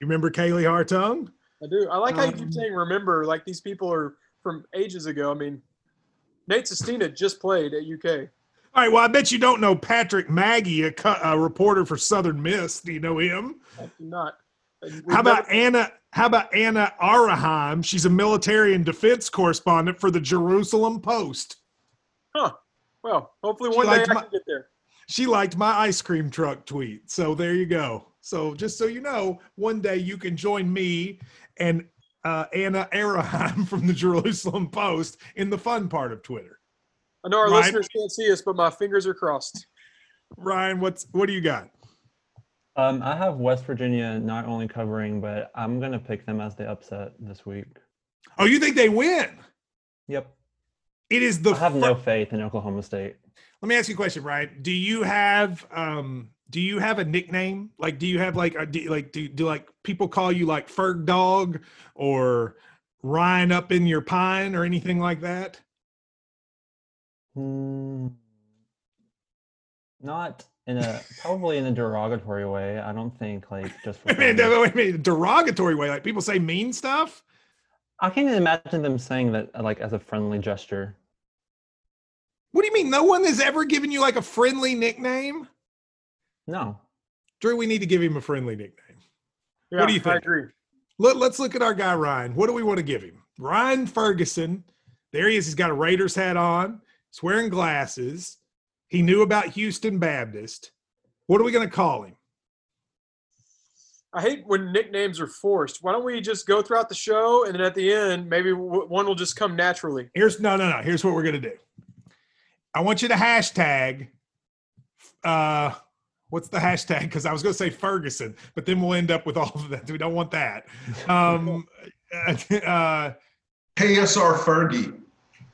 Speaker 2: You remember Kaylee Hartung?
Speaker 3: I do. I like how you
Speaker 2: Um,
Speaker 3: keep saying remember, like these people are from ages ago. I mean, Nate Sestina just played at UK.
Speaker 2: All right. Well, I bet you don't know Patrick Magee, a, co- a reporter for Southern Miss. Do you know him?
Speaker 3: I do not. We've
Speaker 2: How about
Speaker 3: never-
Speaker 2: Anna? How about Anna Ahronheim? She's a military and defense correspondent for the Jerusalem Post.
Speaker 3: Huh. Well, hopefully
Speaker 2: She
Speaker 3: one day I can
Speaker 2: my-
Speaker 3: get there.
Speaker 2: She liked my ice cream truck tweet. So there you go. So just so you know, one day you can join me and uh, Anna Ahronheim from the Jerusalem Post in the fun part of Twitter.
Speaker 3: I know our
Speaker 2: Right.
Speaker 3: listeners can't see us, but my fingers are crossed.
Speaker 2: Ryan, what's what do you got?
Speaker 5: Um, I have West Virginia not only covering, but I'm gonna pick them as the upset this week.
Speaker 2: Oh, you think they win?
Speaker 5: Yep.
Speaker 2: It is the
Speaker 5: I have
Speaker 2: fir-
Speaker 5: no faith in Oklahoma State.
Speaker 2: Let me ask you a question, Ryan. Do you have um do you have a nickname? Like do you have like a, do, like do, do like people call you like Ferg Dog or Ryan up in your pine or anything like that?
Speaker 5: Hmm. Not in a probably in a derogatory way. I don't think like just for
Speaker 2: Wait a minute,
Speaker 5: fun.
Speaker 2: wait a minute, derogatory way. Like people say mean stuff?
Speaker 5: I can't imagine them saying that like as a friendly gesture.
Speaker 2: What do you mean? No one has ever given you like a friendly nickname?
Speaker 5: No.
Speaker 2: Drew, we need to give him a friendly nickname.
Speaker 3: Yeah,
Speaker 2: do you think?
Speaker 3: I
Speaker 2: think?
Speaker 3: agree.
Speaker 2: Let, let's look at our guy Ryan. What do we want to give him? Ryan Ferguson. There he is. He's got a Raiders hat on. He's wearing glasses. He knew about Houston Baptist. What are we going to call him?
Speaker 3: I hate when nicknames are forced. Why don't we just go throughout the show and then at the end, maybe one will just come naturally.
Speaker 2: Here's no, no, no. Here's what we're going to do. I want you to hashtag. Uh, What's the hashtag? Because I was going to say Ferguson, but then we'll end up with all of that. We don't want that. Um, uh,
Speaker 4: KSR Fergie.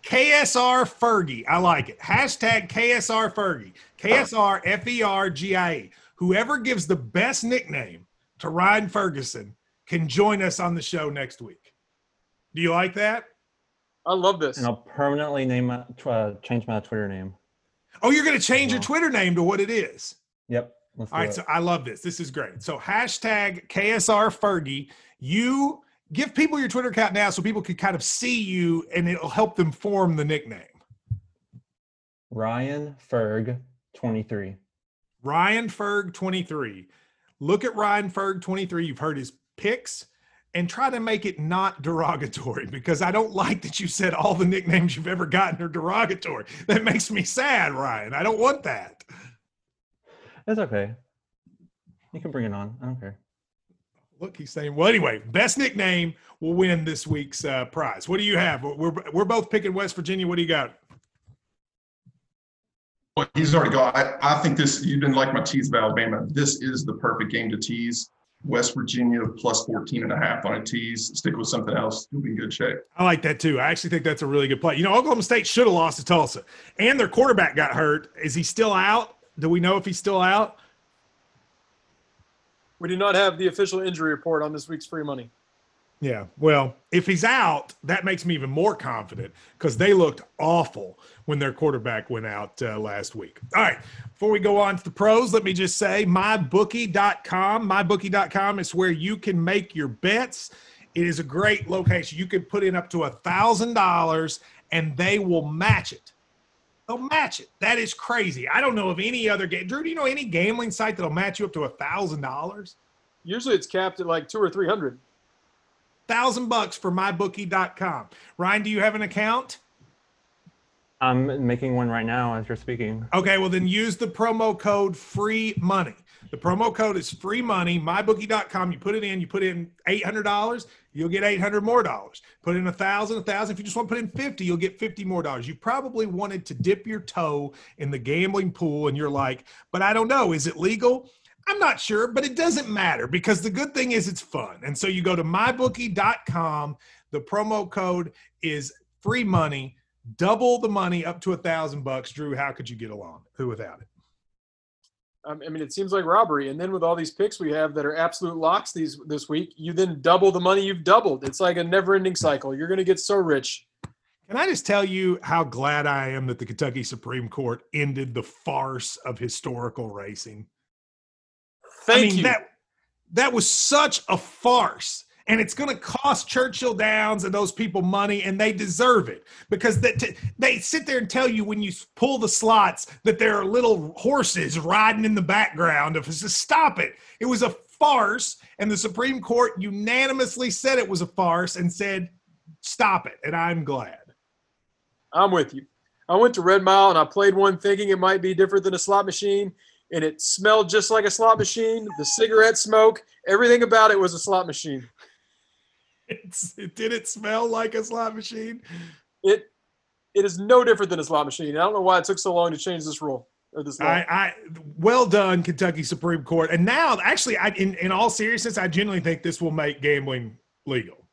Speaker 2: KSR Fergie. I like it. Hashtag KSR Fergie. KSR F E R G I E. Whoever gives the best nickname to Ryan Ferguson can join us on the show next week. Do you like that?
Speaker 3: I love this.
Speaker 5: And I'll permanently name my, tw- uh, change my Twitter name.
Speaker 2: Oh, you're going to change your Twitter name to what it is.
Speaker 5: Yep. Let's
Speaker 2: All right,
Speaker 5: it.
Speaker 2: so I love this. This is great. So hashtag KSR Fergie. You give people your Twitter account now so people can kind of see you and it'll help them form the nickname.
Speaker 5: Ryan Ferg, 23.
Speaker 2: Ryan Ferg 23. Look at Ryan Ferg 23. You've heard his picks and try to make it not derogatory because I don't like that you said all the nicknames you've ever gotten are derogatory. That makes me sad, Ryan. I don't want that.
Speaker 5: It's okay. You can bring it on. I don't care.
Speaker 2: Look, he's saying, well, anyway, best nickname will win this week's uh, prize. What do you have? We're, we're both picking West Virginia. What do you got?
Speaker 4: Well, he's already gone. I, I think this, you didn't like my tease of Alabama. This is the perfect game to tease. West Virginia plus 14 and a half on a tease. Stick with something else. You'll be in good shape.
Speaker 2: I like that too. I actually think that's a really good play. You know, Oklahoma State should have lost to Tulsa, and their quarterback got hurt. Is he still out? Do we know if he's still out?
Speaker 3: We do not have the official injury report on this week's free money.
Speaker 2: Yeah. Well, if he's out, that makes me even more confident because they looked awful when their quarterback went out uh, last week. All right. Before we go on to the pros, let me just say mybookie.com. Mybookie.com is where you can make your bets. It is a great location. You can put in up to a thousand dollars and they will match it. They'll match it. That is crazy. I don't know of any other game. Drew, do you know any gambling site that'll match you up to a thousand dollars?
Speaker 3: Usually it's capped at like two or three hundred.
Speaker 2: thousand bucks for mybookie.com. Ryan, do you have an account?
Speaker 5: I'm making one right now as you're speaking.
Speaker 2: Okay, well then use the promo code free money. The promo code is free money, mybookie.com. You put it in, you put in $800, you'll get 800 more dollars. Put in a thousand, a thousand. If you just want to put in 50, you'll get 50 more dollars. You probably wanted to dip your toe in the gambling pool and you're like, but I don't know, is it legal? I'm not sure, but it doesn't matter because the good thing is it's fun. And so you go to mybookie.com. The promo code is free money, double the money up to a thousand bucks. Drew, how could you get along who without it?
Speaker 3: I mean, it seems like robbery. And then with all these picks we have that are absolute locks these this week, you then double the money you've doubled. It's like a never-ending cycle. You're going to get so rich.
Speaker 2: Can I just tell you how glad I am that the Kentucky Supreme Court ended the farce of historical racing?
Speaker 3: Thank
Speaker 2: I mean,
Speaker 3: you.
Speaker 2: that that was such a farce. And it's going to cost Churchill Downs and those people money, and they deserve it because that they sit there and tell you when you pull the slots that there are little horses riding in the background. Of just stop it. It was a farce, and the Supreme Court unanimously said it was a farce and said stop it. And I'm glad.
Speaker 3: I'm with you. I went to Red Mile and I played one thinking it might be different than a slot machine, and it smelled just like a slot machine. The cigarette smoke, everything about it was a slot machine.
Speaker 2: It's, it did it smell like a slot machine?
Speaker 3: It it is no different than a slot machine. I don't know why it took so long to change this rule or this law.
Speaker 2: I, I well done, Kentucky Supreme Court. And now, actually, I in, in all seriousness, I genuinely think this will make gambling legal.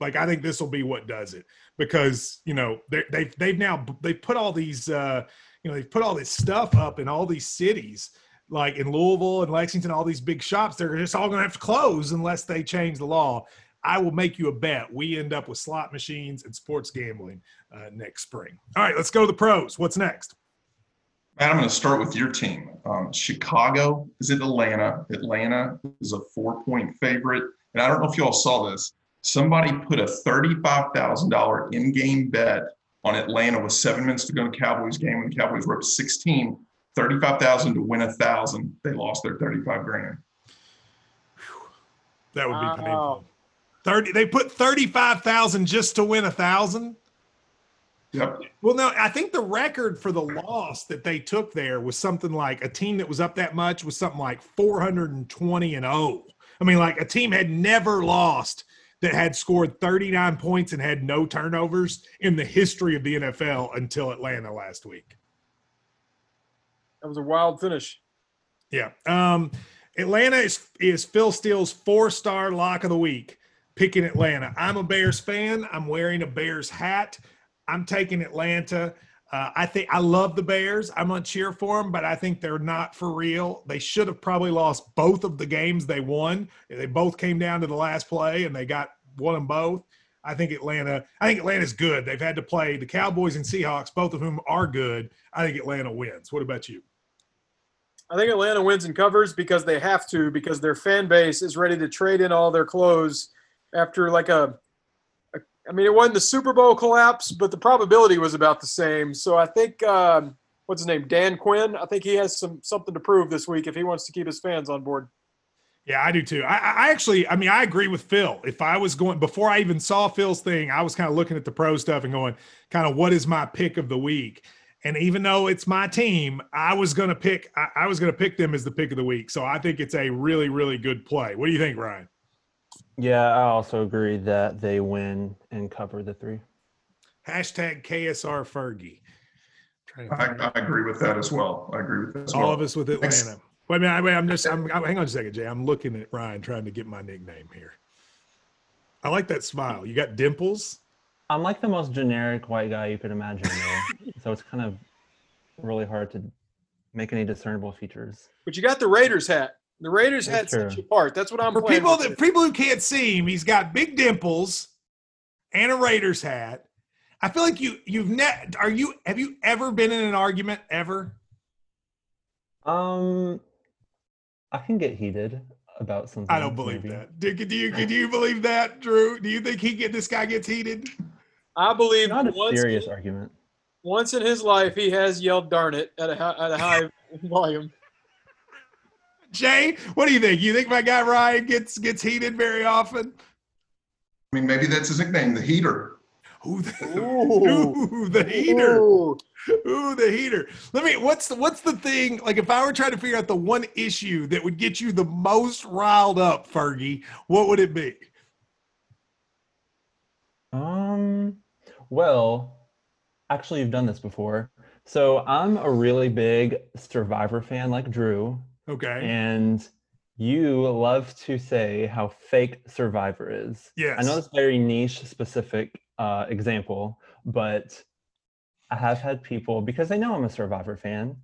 Speaker 2: Like I think this will be what does it because you know they they've they've now they put all these uh, you know they've put all this stuff up in all these cities like in Louisville and Lexington, all these big shops. They're just all going to have to close unless they change the law. I will make you a bet. We end up with slot machines and sports gambling uh, next spring. All right, let's go to the pros. What's next?
Speaker 4: Matt, I'm going to start with your team. Um, Chicago is at Atlanta. Atlanta is a four point favorite. And I don't know if you all saw this. Somebody put a $35,000 in game bet on Atlanta with seven minutes to go in the Cowboys game when the Cowboys were up 16, 35,000 to win a thousand. They lost their 35 grand.
Speaker 2: That would be
Speaker 3: Wow.
Speaker 2: painful. Thirty. They put thirty-five thousand just to win a thousand.
Speaker 4: Yep.
Speaker 2: Well, no, I think the record for the loss that they took there was something like a team that was up that much was something like four hundred and twenty and zero. I mean, like a team had never lost that had scored thirty-nine points and had no turnovers in the history of the NFL until Atlanta last week.
Speaker 3: that was a wild finish.
Speaker 2: Yeah. Um, Atlanta is is Phil Steele's four star lock of the week. Picking Atlanta. I'm a Bears fan. I'm wearing a Bears hat. I'm taking Atlanta. Uh, I think I love the Bears. I'm gonna cheer for them, but I think they're not for real. They should have probably lost both of the games they won. They both came down to the last play, and they got won them both. I think Atlanta. I think Atlanta's good. They've had to play the Cowboys and Seahawks, both of whom are good. I think Atlanta wins. What about you?
Speaker 3: I think Atlanta wins and covers because they have to, because their fan base is ready to trade in all their clothes after like a, a I mean, it wasn't the Super Bowl collapse, but the probability was about the same. So I think um, what's his name, Dan Quinn. I think he has some something to prove this week if he wants to keep his fans on board.
Speaker 2: Yeah, I do too. I, I actually, I mean, I agree with Phil. If I was going before I even saw Phil's thing, I was kind of looking at the pro stuff and going, kind of, what is my pick of the week? And even though it's my team, I was to pick. I, I was going to pick them as the pick of the week. So I think it's a really, really good play. What do you think, Ryan?
Speaker 5: Yeah, I also agree that they win and cover the three.
Speaker 2: Hashtag KSR Fergie.
Speaker 4: I, I agree with that as well. I agree with that as
Speaker 2: all
Speaker 4: well.
Speaker 2: of us with
Speaker 4: Thanks.
Speaker 2: Atlanta. Wait a minute. Wait, I'm just. I'm, I'm- hang on a second, Jay. I'm looking at Ryan trying to get my nickname here. I like that smile. You got dimples.
Speaker 5: I'm like the most generic white guy you could imagine, though. so it's kind of really hard to make any discernible features.
Speaker 3: But you got the Raiders hat. The Raiders hat
Speaker 5: That's true.
Speaker 3: sets you apart. That's what I'm
Speaker 2: For people
Speaker 3: with
Speaker 2: that people who can't see him, he's got big dimples and a Raiders hat. I feel like you you've net are you have you ever been in an argument ever?
Speaker 5: Um, I can get heated about something.
Speaker 2: I don't believe
Speaker 5: maybe.
Speaker 2: that. Do, do you do you believe that, Drew? Do you think he get this guy gets heated?
Speaker 3: I believe
Speaker 5: Not a
Speaker 3: once,
Speaker 5: serious argument.
Speaker 3: once in his life he has yelled "darn it" at a at a high volume.
Speaker 2: Jay, what do you think? You think my guy Ryan gets gets heated very often?
Speaker 4: I mean, maybe that's his nickname, the heater.
Speaker 2: Ooh, the,
Speaker 3: Ooh.
Speaker 2: ooh, the heater.
Speaker 3: Ooh.
Speaker 2: Ooh, the heater. Let me. What's the what's the thing? Like, if I were trying to figure out the one issue that would get you the most riled up, Fergie, what would it be?
Speaker 5: Um, well, actually, you've done this before. So I'm a really big Survivor fan, like Drew,
Speaker 2: Okay.
Speaker 5: and you love to say how fake Survivor is.
Speaker 2: yes.
Speaker 5: I know it's a very niche, specific uh, example, but I have had people because they know I'm a Survivor fan.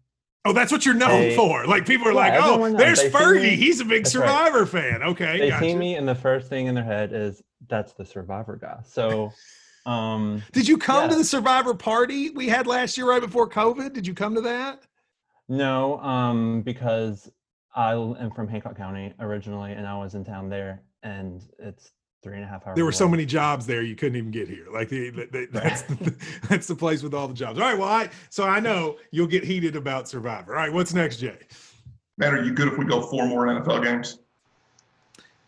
Speaker 2: Oh, that's what you're known
Speaker 5: They-
Speaker 2: for. Like people are
Speaker 5: Yeah,
Speaker 2: like, oh, there's
Speaker 5: They
Speaker 2: Fergie.
Speaker 5: me-
Speaker 2: He's a big
Speaker 5: That's right.
Speaker 2: Survivor fan. Okay.
Speaker 5: They
Speaker 2: gotcha.
Speaker 5: see me, and the first thing in their head is that's the Survivor guy. So, um,
Speaker 2: Did you come to the Survivor party we had last year right before COVID? Did you come to that?
Speaker 5: No, um, because I am from Hancock County originally, and I was in town there, and it's three and a half hours.
Speaker 2: There were so many jobs there you couldn't even get here. Like the, the, the- that's the, that's the place with all the jobs. All right. Well, I so I know you'll get heated about Survivor. All right. What's next, Jay?
Speaker 4: Matt, are you good if we go four more NFL games?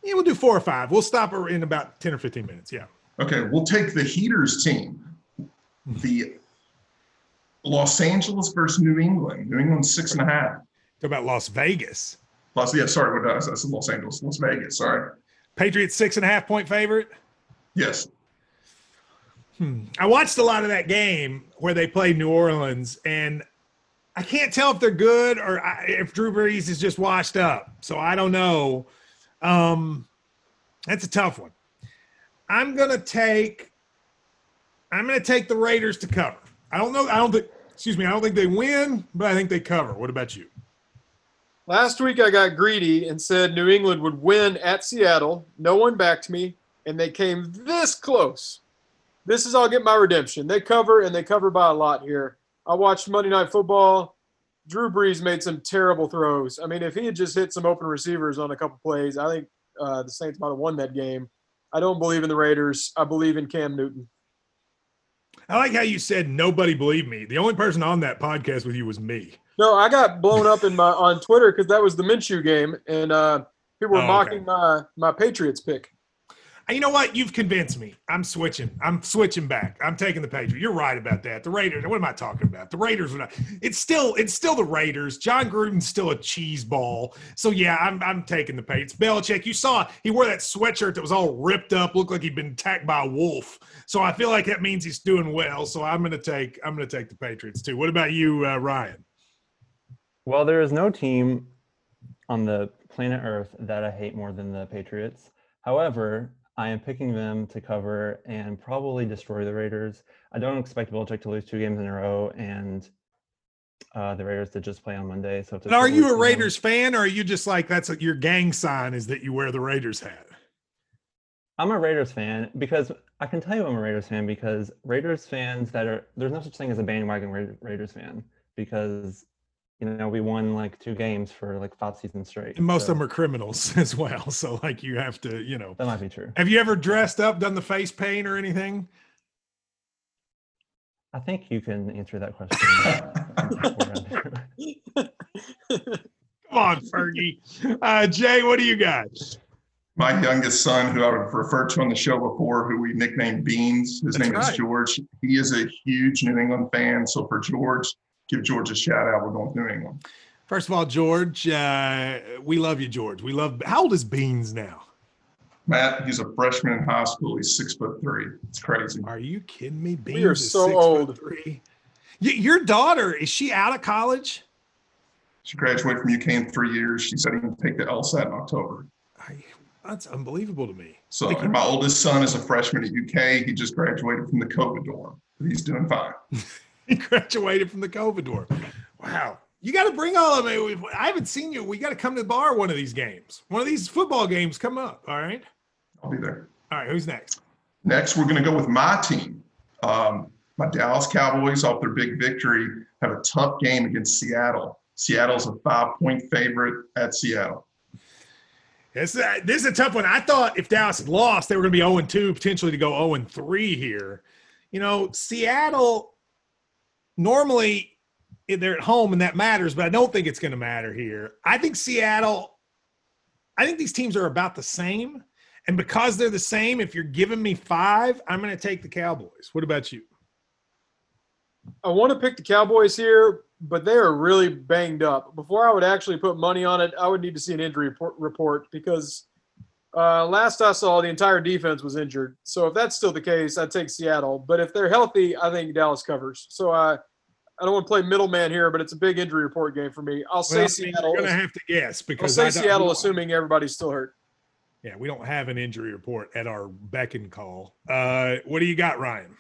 Speaker 2: Yeah, we'll do four or five. We'll stop her in about ten or fifteen minutes. Yeah.
Speaker 4: Okay, we'll take the Heaters team. The Los Angeles versus New England. New England six and a half.
Speaker 2: Talk about Las Vegas.
Speaker 4: Las, yeah, sorry, what? I said Los Angeles, Las Vegas. Sorry.
Speaker 2: Patriots six and a half point favorite.
Speaker 4: Yes.
Speaker 2: Hmm. I watched a lot of that game where they played New Orleans, and I can't tell if they're good or I- if Drew Brees is just washed up. So I don't know. Um, that's a tough one. I'm gonna take. I'm gonna take the Raiders to cover. I don't know. I don't think. Excuse me. I don't think they win, but I think they cover. What about you?
Speaker 3: Last week I got greedy and said New England would win at Seattle. No one backed me, and they came this close. This is I'll get my redemption. They cover and they cover by a lot here. I watched Monday Night Football. Drew Brees made some terrible throws. I mean, if he had just hit some open receivers on a couple plays, I think uh, the Saints might have won that game. I don't believe in the Raiders. I believe in Cam Newton.
Speaker 2: I like how you said nobody believed me. The only person on that podcast with you was me.
Speaker 3: No, I got blown up in my on Twitter because that was the Minshew game, and uh, people were
Speaker 2: Oh, okay.
Speaker 3: mocking my my Patriots pick.
Speaker 2: You know what? You've convinced me. I'm switching. I'm switching back. I'm taking the Patriots. You're right about that. The Raiders. What am I talking about? The Raiders are not. It's still. It's still the Raiders. Jon Gruden's still a cheese ball. So yeah, I'm. I'm taking the Patriots. Belichick. You saw he wore that sweatshirt that was all ripped up, looked like he'd been attacked by a wolf. So I feel like that means he's doing well. So I'm to take. I'm to take the Patriots too. What about you, uh, Ryan?
Speaker 5: Well, there is no team on the planet Earth that I hate more than the Patriots. However, I am picking them to cover and probably destroy the Raiders. I don't expect Belichick to lose two games in a row and uh, the Raiders to just play on Monday. So,
Speaker 2: And are you a
Speaker 5: for them.
Speaker 2: Raiders fan, or are you just like that's your gang sign is that you wear the Raiders hat?
Speaker 5: I'm a Raiders fan because I can tell you I'm a Raiders fan because Raiders fans that are there's no such thing as a bandwagon Raiders fan because you know we won like two games for like five seasons straight.
Speaker 2: And most
Speaker 5: so
Speaker 2: of them are criminals as well. So like you have to, you know.
Speaker 5: that might be true.
Speaker 2: Have you ever dressed up, done the face paint or anything?
Speaker 5: I think you can answer that question.
Speaker 2: Come on, Fergie. Uh, Jay, what do you got?
Speaker 4: My youngest son, who I've referred to on the show before, who we nicknamed Beans, his
Speaker 2: That's
Speaker 4: name
Speaker 2: right.
Speaker 4: is George. He is a huge New England fan. So for George, give George a shout out. We're going to New England.
Speaker 2: First of all, George, uh, we love you, George. We love. How old is Beans now?
Speaker 4: Matt, he's a freshman in high school. He's six foot three. It's crazy.
Speaker 2: Are you kidding me? Beans
Speaker 3: We are
Speaker 2: is
Speaker 3: so
Speaker 2: six foot
Speaker 3: old.
Speaker 2: Three. Y- your daughter is she out of college?
Speaker 4: She graduated from UK in three years. She said he can take the LSAT in October.
Speaker 2: I, that's unbelievable to me.
Speaker 4: So,
Speaker 2: Like,
Speaker 4: and my oldest son is a freshman at UK. He just graduated from the COVID dorm. He's doing fine.
Speaker 2: He graduated from the COVID dorm. Wow. You got to bring all of it. I haven't seen you. We got to come to the bar one of these games. One of these football games come up. All right.
Speaker 4: I'll be there.
Speaker 2: All right. Who's next?
Speaker 4: Next, we're going to go with my team. Um, my Dallas Cowboys, off their big victory, have a tough game against Seattle. Seattle's a five point favorite at Seattle.
Speaker 2: This, uh, this is a tough one. I thought if Dallas had lost, they were going to be 0 2, potentially to go 0 3 here. You know, Seattle, normally they're at home and that matters, but I don't think it's going to matter here. I think Seattle, I think these teams are about the same. And because they're the same, if you're giving me five, I'm going to take the Cowboys. What about you?
Speaker 3: I want to pick the Cowboys here, but they are really banged up. Before I would actually put money on it, I would need to see an injury report, because uh, last I saw, the entire defense was injured. So if that's still the case, I'd take Seattle. But if they're healthy, I think Dallas covers. So I, I don't want to play middleman here, but it's a big injury report game for me. I'll say
Speaker 2: Well, I mean,
Speaker 3: Seattle.
Speaker 2: You're going to have to guess because I'll
Speaker 3: say
Speaker 2: I
Speaker 3: Seattle, assuming everybody's still hurt.
Speaker 2: Yeah, we don't have an injury report at our beck and call. Uh, what do you got, Ryan?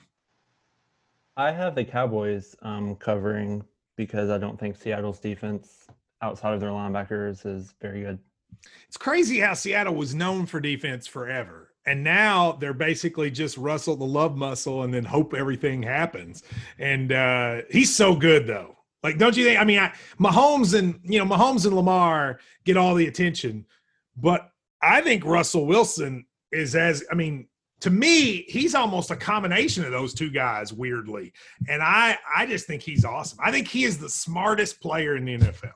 Speaker 5: I have the Cowboys um, covering because I don't think Seattle's defense outside of their linebackers is very good.
Speaker 2: It's crazy how Seattle was known for defense forever. And now they're basically just Russell the love muscle and then hope everything happens. And uh, he's so good though. Like, don't you think? I mean, I, Mahomes and you know Mahomes and Lamar get all the attention, but I think Russell Wilson is as I mean to me he's almost a combination of those two guys weirdly, and I I just think he's awesome. I think he is the smartest player in the NFL.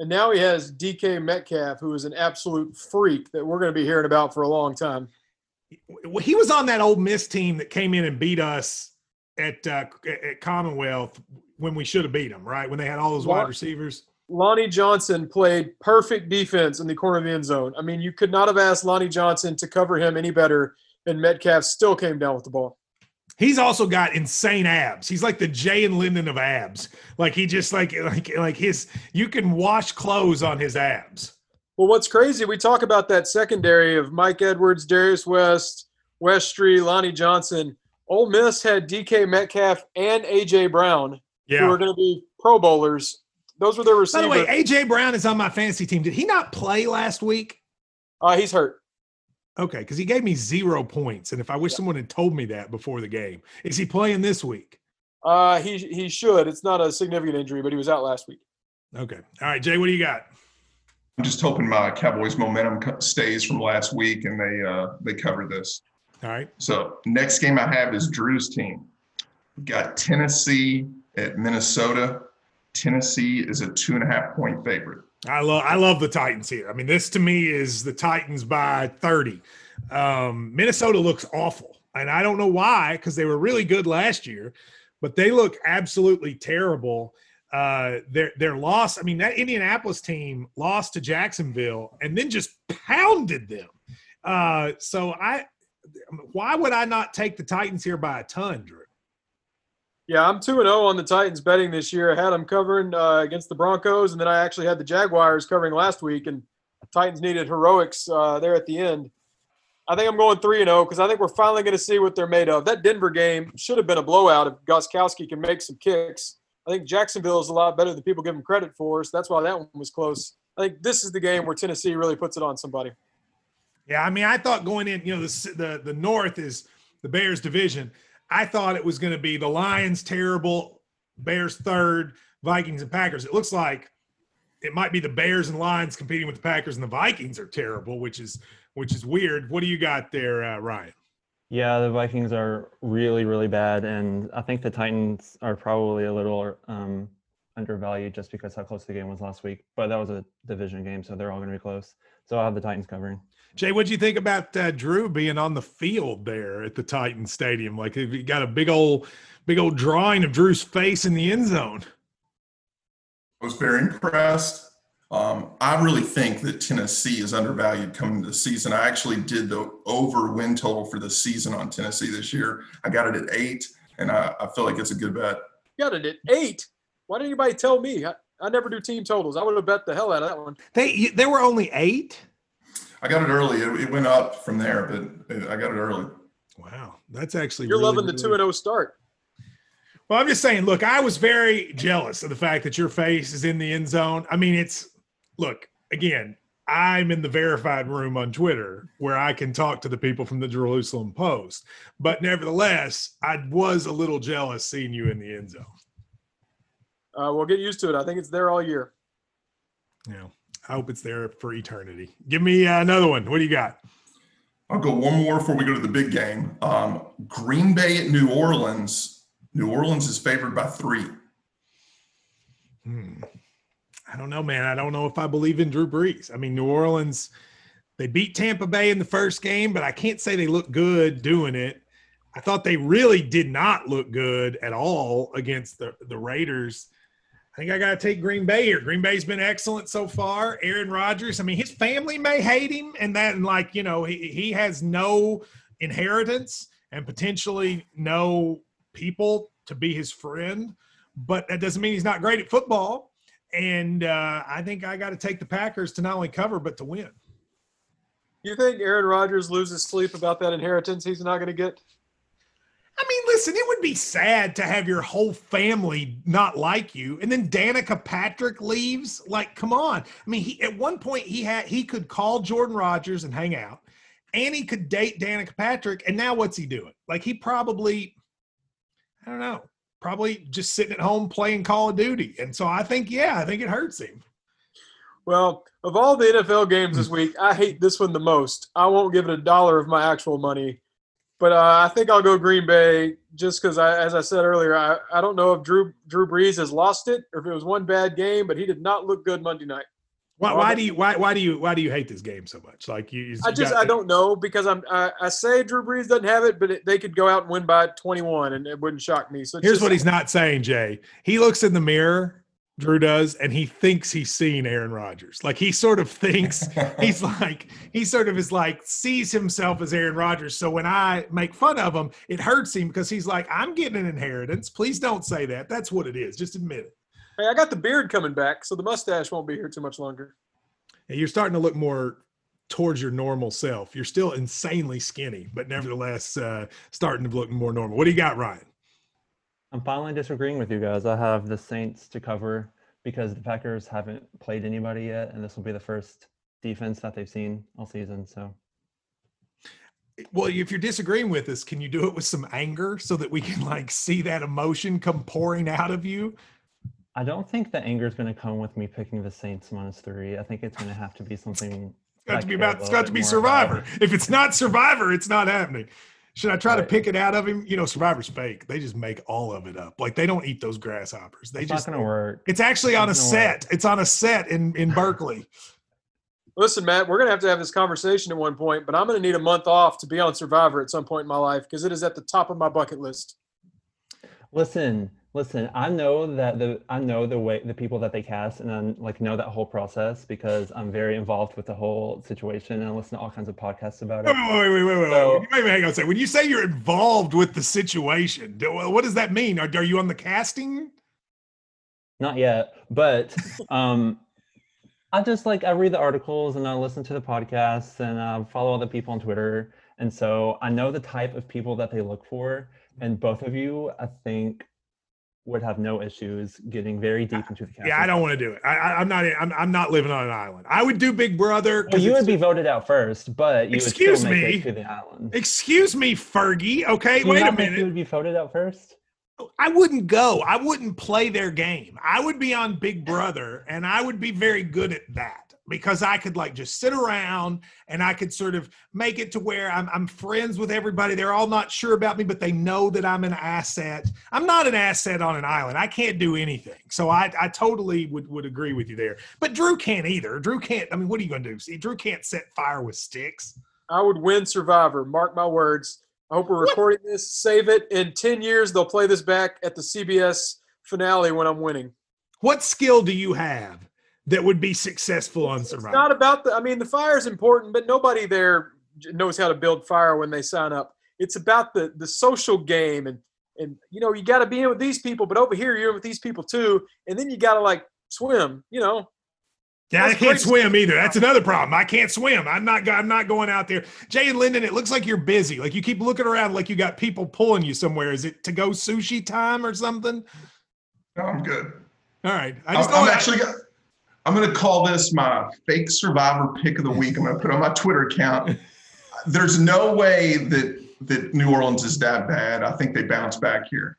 Speaker 3: And now he has DK Metcalf, who is an absolute freak that we're going to be hearing about for a long time.
Speaker 2: He was on that Ole Miss team that came in and beat us at uh, at Commonwealth when we should have beat them, right? When they had all those wide receivers.
Speaker 3: Lonnie Johnson played perfect defense in the corner of the end zone. I mean, you could not have asked Lonnie Johnson to cover him any better, and Metcalf still came down with the ball.
Speaker 2: He's also got insane abs. He's like the Jay and Lyndon of abs. Like he just like like like his. You can wash clothes on his abs.
Speaker 3: Well, what's crazy, we talk about that secondary of Mike Edwards, Darius West, Westry, Lonnie Johnson. Ole Miss had DK Metcalf and AJ Brown, who are going to be Pro Bowlers. Those were their receivers.
Speaker 2: By the way, AJ Brown is on my fantasy team. Did he not play last week?
Speaker 3: uh, he's hurt.
Speaker 2: Okay, because he gave me zero points, and if I wish someone had told me that before the game, is he playing this week?
Speaker 3: Uh, he he should. It's not a significant injury, but he was out last week.
Speaker 2: Okay. All right, Jay, what do you got?
Speaker 4: I'm just hoping my Cowboys momentum stays from last week and they uh, they cover this.
Speaker 2: All right.
Speaker 4: So next game I have is Drew's team. We've got Tennessee at Minnesota. Tennessee is a two and a half point favorite.
Speaker 2: I love I love the Titans here. I mean, this to me is the Titans by 30. Um, Minnesota looks awful, and I don't know why because they were really good last year, but they look absolutely terrible. Uh, their their loss. I mean, that Indianapolis team lost to Jacksonville and then just pounded them. Uh, so I, why would I not take the Titans here by a ton, Drew?
Speaker 3: Yeah, I'm two and zero on the Titans betting this year. I had them covering uh, against the Broncos, and then I actually had the Jaguars covering last week, and Titans needed heroics uh, there at the end. I think I'm going three and zero because I think we're finally going to see what they're made of. That Denver game should have been a blowout if Gostkowski can make some kicks. I think Jacksonville is a lot better than people give them credit for, so that's why that one was close. I think this is the game where Tennessee really puts it on somebody.
Speaker 2: Yeah, I mean, I thought going in, you know, the the, the North is the Bears division. I thought it was going to be the Lions terrible, Bears third, Vikings and Packers. It looks like it might be the Bears and Lions competing with the Packers and the Vikings are terrible, which is which is weird. What do you got there, uh, Ryan?
Speaker 5: Yeah, the Vikings are really, really bad, and I think the Titans are probably a little um, undervalued just because how close the game was last week. But that was a division game, so they're all going to be close. So I'll have the Titans covering.
Speaker 2: Jay, what do you think about uh, Drew being on the field there at the Titan Stadium? Like, if you got a big old, big old drawing of Drew's face in the end zone.
Speaker 4: I was very impressed. Um, I really think that Tennessee is undervalued coming into the season. I actually did the over win total for the season on Tennessee this year. I got it at eight, and I, I feel like it's a good bet.
Speaker 3: You got it at eight. Why didn't anybody tell me? I, I never do team totals. I would have bet the hell out of that one.
Speaker 2: They there were only eight.
Speaker 4: I got it early. It, it went up from there, but I got it early.
Speaker 2: Wow, that's actually
Speaker 3: you're
Speaker 2: really,
Speaker 3: loving the two and zero oh start.
Speaker 2: Well, I'm just saying. Look, I was very jealous of the fact that your face is in the end zone. I mean, it's look again. I'm in the verified room on Twitter where I can talk to the people from the Jerusalem Post, but nevertheless, I was a little jealous seeing you in the end zone.
Speaker 3: Uh, we'll get used to it. I think it's there all year.
Speaker 2: Yeah. I hope it's there for eternity. Give me uh, another one. What do you got?
Speaker 4: I'll go one more before we go to the big game. Um, Green Bay at New Orleans. New Orleans is favored by three.
Speaker 2: Hmm. I don't know, man. I don't know if I believe in Drew Brees. I mean, New Orleans, they beat Tampa Bay in the first game, but I can't say they look good doing it. I thought they really did not look good at all against the, the Raiders. I think I got to take Green Bay here. Green Bay's been excellent so far. Aaron Rodgers, I mean, his family may hate him, and that, and like, you know, he, he has no inheritance and potentially no people to be his friend, but that doesn't mean he's not great at football. And uh, I think I got to take the Packers to not only cover, but to win.
Speaker 3: You think Aaron Rodgers loses sleep about that inheritance he's not going to get?
Speaker 2: I mean, listen, it would be sad to have your whole family not like you, and then Danica Patrick leaves. Like, come on. I mean, he at one point he had he could call Jordan Rodgers and hang out, and he could date Danica Patrick, and now what's he doing? Like, he probably, I don't know, probably just sitting at home playing Call of Duty. And so I think, yeah, I think it hurts him.
Speaker 3: Well, of all the NFL games this week, I hate this one the most. I won't give it a dollar of my actual money but uh, I think I'll go Green Bay just because, as I said earlier, I, I don't know if Drew Drew Brees has lost it or if it was one bad game, but he did not look good Monday night.
Speaker 2: Why, why do you why why do you why do you hate this game so much? Like you, you
Speaker 3: I just I don't know because I'm I, I say Drew Brees doesn't have it, but it, they could go out and win by 21, and it wouldn't shock me. So
Speaker 2: here's
Speaker 3: just,
Speaker 2: what he's not saying, Jay. He looks in the mirror Drew does, and he thinks he's seen Aaron Rodgers. Like he sort of thinks he's like he sort of is like sees himself as Aaron Rodgers. So when I make fun of him, it hurts him because he's like, I'm getting an inheritance. Please don't say that. That's what it is. Just admit it.
Speaker 3: Hey, I got the beard coming back, so the mustache won't be here too much longer.
Speaker 2: And you're starting to look more towards your normal self. You're still insanely skinny, but nevertheless uh, starting to look more normal. What do you got, Ryan?
Speaker 5: I'm finally disagreeing with you guys. I have the Saints to cover because the Packers haven't played anybody yet, and this will be the first defense that they've seen all season. So,
Speaker 2: well, if you're disagreeing with us, can you do it with some anger so that we can like see that emotion come pouring out of you?
Speaker 5: I don't think the anger is going to come with me picking the Saints minus three. I think it's going to have to be something.
Speaker 2: It's got to be about. It's got to be Survivor. If it's not Survivor, it's not happening. Should I try right. to pick it out of him? You know, Survivor's fake. They just make all of it up. Like they don't eat those grasshoppers. They
Speaker 5: it's
Speaker 2: just
Speaker 5: not gonna work.
Speaker 2: It's actually it's on a set. Work. It's on a set in in Berkeley.
Speaker 3: Listen, Matt, we're gonna have to have this conversation at one point, but I'm gonna need a month off to be on Survivor at some point in my life because it is at the top of my bucket list.
Speaker 5: Listen, Listen, I know that the I know the way the people that they cast, and I like know that whole process because I'm very involved with the whole situation and I listen to all kinds of podcasts about it.
Speaker 2: wait, wait, wait, wait, wait.
Speaker 5: So-
Speaker 2: wait, wait, wait, hang on a second. When you say you're involved with the situation, do- what does that mean? Are, are you on the casting?
Speaker 5: Not yet, but um, I just like I read the articles and I listen to the podcasts and I follow other people on Twitter, and so I know the type of people that they look for. And both of you, I think, would have no issues getting very deep into the.
Speaker 2: Yeah, I don't want to do it. I, I'm not. I'm, I'm not living on an island. I would do Big Brother.
Speaker 5: Well, you would be voted out first, but you
Speaker 2: Excuse
Speaker 5: would still make
Speaker 2: me?
Speaker 5: to the island.
Speaker 2: Excuse me, Fergie. Okay, wait a minute.
Speaker 5: You would be voted out first.
Speaker 2: I wouldn't go. I wouldn't play their game. I would be on Big Brother and I would be very good at that because I could like just sit around and I could sort of make it to where I'm, I'm friends with everybody. They're all not sure about me, but they know that I'm an asset. I'm not an asset on an island. I can't do anything. So I, I totally would, would agree with you there. But Drew can't either. Drew can't. I mean, what are you going to do? See, Drew can't set fire with sticks.
Speaker 3: I would win Survivor. Mark my words. I hope we're recording this. Save it. In 10 years, they'll play this back at the CBS finale when I'm winning.
Speaker 2: What skill do you have that would be successful on
Speaker 3: survival.
Speaker 2: It's
Speaker 3: not about the, I mean, the fire is important, but nobody there knows how to build fire when they sign up. It's about the the social game and and you know you got to be in with these people, but over here you're in with these people too, and then you got to like swim. You know,
Speaker 2: Yeah, I can't
Speaker 3: great.
Speaker 2: swim either. That's another problem. I can't swim. I'm not. I'm not going out there. Jay and Lyndon, it looks like you're busy. Like you keep looking around, like you got people pulling you somewhere. Is it to go sushi time or something?
Speaker 4: No, I'm good.
Speaker 2: All right. I
Speaker 4: I'm,
Speaker 2: just
Speaker 4: I'm
Speaker 2: don't-
Speaker 4: actually go- I'm going to call this my fake survivor pick of the week. I'm going to put on my Twitter account. There's no way that that New Orleans is that bad. I think they bounce back here.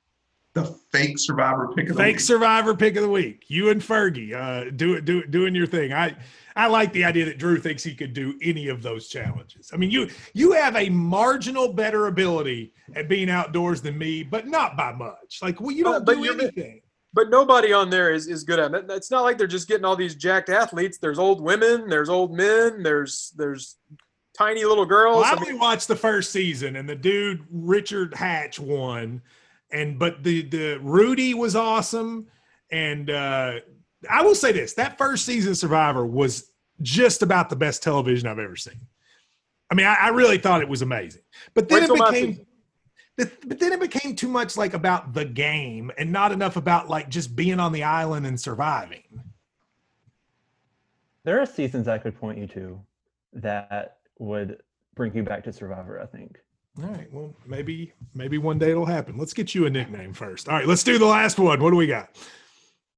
Speaker 4: The fake survivor pick of the
Speaker 2: fake
Speaker 4: week.
Speaker 2: survivor pick of the week. You and Fergie, uh, do it, do it, doing your thing. I I like the idea that Drew thinks he could do any of those challenges. I mean, you you have a marginal better ability at being outdoors than me, but not by much. Like, well, you don't
Speaker 3: but
Speaker 2: do
Speaker 3: you're-
Speaker 2: anything.
Speaker 3: But nobody on there is is good at it. It's not like they're just getting all these jacked athletes. There's old women, there's old men, there's there's tiny little girls.
Speaker 2: Well, I only watched the first season, and the dude Richard Hatch won, and but the the Rudy was awesome, and uh, I will say this: that first season Survivor was just about the best television I've ever seen. I mean, I, I really thought it was amazing, but then
Speaker 3: Wait
Speaker 2: it became.
Speaker 3: Season.
Speaker 2: the- But then it became too much like about the game and not enough about like just being on the island and surviving.
Speaker 5: There are seasons I could point you to that would bring you back to Survivor. I think.
Speaker 2: All right. Well, maybe maybe one day it'll happen. Let's get you a nickname first. All right. Let's do the last one. What do we got?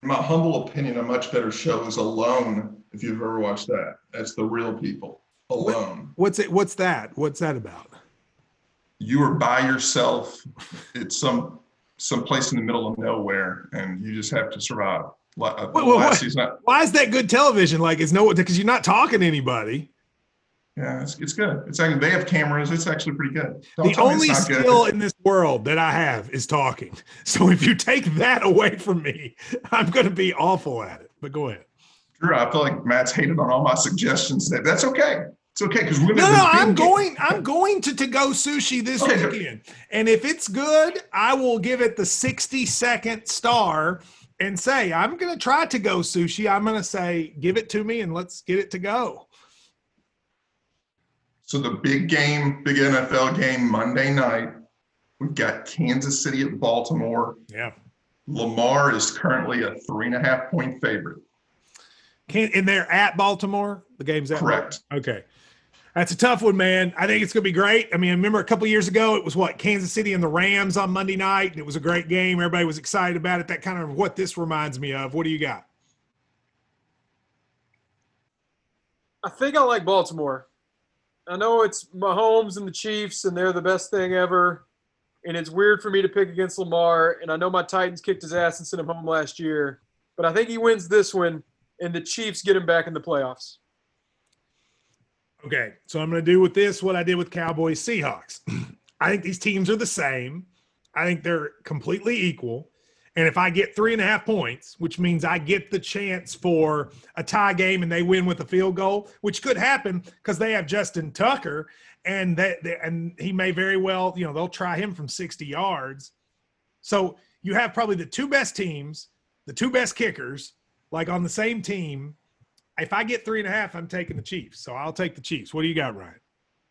Speaker 4: My humble opinion, a much better show is Alone. If you've ever watched that, that's the real people. Alone.
Speaker 2: What's it? What's that? What's that about?
Speaker 4: You are by yourself. It's some some place in the middle of nowhere, and you just have to survive. Uh,
Speaker 2: Wait, wait, Why is that good television? Like, it's no because you're not talking to anybody.
Speaker 4: yeah, it's, it's good. It's actually, they have cameras. It's actually pretty good. Don't
Speaker 2: the only
Speaker 4: not good.
Speaker 2: skill in this world that I have is talking. So if you take that away from me, I'm going to be awful at it. But go ahead.
Speaker 4: Drew, I feel like Matt's hated on all my suggestions. That that's okay. It's okay because we're
Speaker 2: No, no, I'm
Speaker 4: big game-
Speaker 2: going. I'm going to to go sushi this
Speaker 4: Okay,
Speaker 2: weekend, and if it's good, I will give it the 60 second star and say I'm going to try to go sushi. I'm going to say give it to me and let's get it to go.
Speaker 4: So the big game, big NFL game Monday night. We've got Kansas City at Baltimore.
Speaker 2: Yeah.
Speaker 4: Lamar is currently a three and a half point favorite.
Speaker 2: Can and they're at Baltimore. The game's at
Speaker 4: Correct.
Speaker 2: Okay. That's a tough one, man. I think it's going to be great. I mean, I remember a couple years ago, it was what Kansas City and the Rams on Monday night, and it was a great game. Everybody was excited about it. That kind of what this reminds me of. What do you got?
Speaker 3: I think I like Baltimore. I know it's Mahomes and the Chiefs, and they're the best thing ever. And it's weird for me to pick against Lamar. And I know my Titans kicked his ass and sent him home last year. But I think he wins this one, and the Chiefs get him back in the playoffs.
Speaker 2: Okay, so I'm going to do with this what I did with Cowboys Seahawks. I think these teams are the same. I think they're completely equal. And if I get three and a half points, which means I get the chance for a tie game and they win with a field goal, which could happen because they have Justin Tucker and that and he may very well, you know, they'll try him from 60 yards. So you have probably the two best teams, the two best kickers, like on the same team. If I get three and a half, I'm taking the Chiefs. So I'll take the Chiefs. What do you got, Ryan?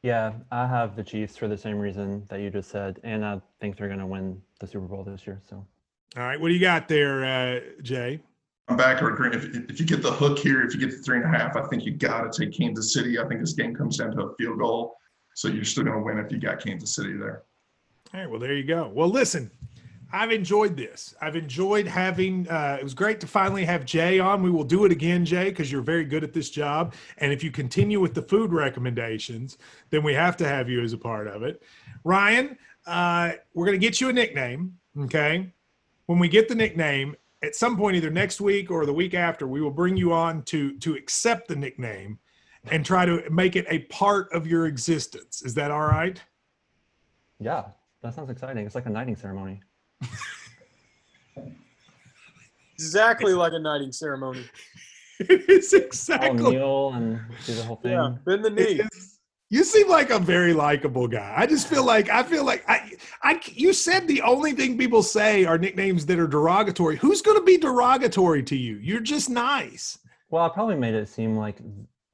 Speaker 5: Yeah, I have the Chiefs for the same reason that you just said, and I think they're going to win the Super Bowl this year. So,
Speaker 2: All right, what do you got there, uh, Jay?
Speaker 4: I'm back or agree. If, if you get the hook here, if you get the three and a half, I think you got to take Kansas City. I think this game comes down to a field goal. So you're still going to win if you got Kansas City there.
Speaker 2: All right, well, there you go. Well, listen, I've enjoyed this. I've enjoyed having. Uh, it was great to finally have Jay on. We will do it again, Jay, because you're very good at this job. And if you continue with the food recommendations, then we have to have you as a part of it. Ryan, uh, we're going to get you a nickname. Okay, when we get the nickname, at some point, either next week or the week after, we will bring you on to to accept the nickname and try to make it a part of your existence. Is that all right?
Speaker 5: yeah, that sounds exciting. It's like a knighting ceremony.
Speaker 3: Exactly like a knighting ceremony.
Speaker 2: It is
Speaker 5: I'll
Speaker 2: exactly.
Speaker 5: kneel and do the whole thing.
Speaker 3: Yeah, bend the knee.
Speaker 2: is- You seem like a very likable guy. I just feel like I feel like I, I. You said the only thing people say are nicknames that are derogatory. Who's going to be derogatory to you? You're just nice.
Speaker 5: Well, I probably made it seem like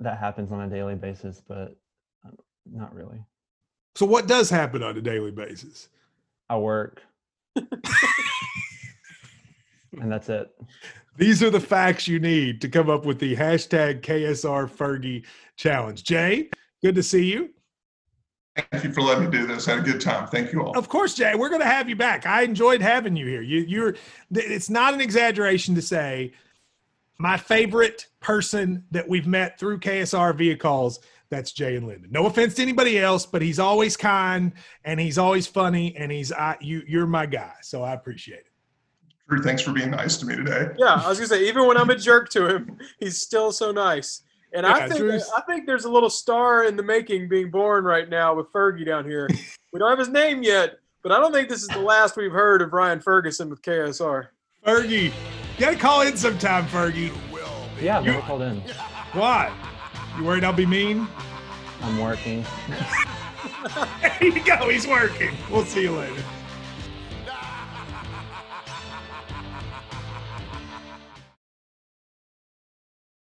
Speaker 5: that happens on a daily basis, but um, not really.
Speaker 2: So what does happen on a daily basis?
Speaker 5: I work. and that's it.
Speaker 2: These are the facts you need to come up with the hashtag KSR Fergie challenge. Jay, good to see you.
Speaker 4: Thank you for letting me do this. I had a good time. Thank you all.
Speaker 2: Of course, Jay, we're going to have you back. I enjoyed having you here. You, you're. It's not an exaggeration to say my favorite person that we've met through KSR via calls. That's Jay and Lyndon. No offense to anybody else, but he's always kind and he's always funny and he's I, you. You're my guy, so I appreciate it.
Speaker 4: Drew, thanks for being nice to me today.
Speaker 3: Yeah, I was gonna say, even when I'm a jerk to him, he's still so nice. And
Speaker 2: Yeah,
Speaker 3: I think
Speaker 2: Drew's-
Speaker 3: I think there's a little star in the making being born right now with Fergie down here. we don't have his name yet, but I don't think this is the last we've heard of Ryan Ferguson with KSR.
Speaker 2: Fergie, you got to call in sometime, Fergie.
Speaker 5: Yeah, I've
Speaker 2: You-
Speaker 5: never called in.
Speaker 2: Why? You worried I'll be mean?
Speaker 5: I'm working.
Speaker 2: There you go. He's working. We'll see you later.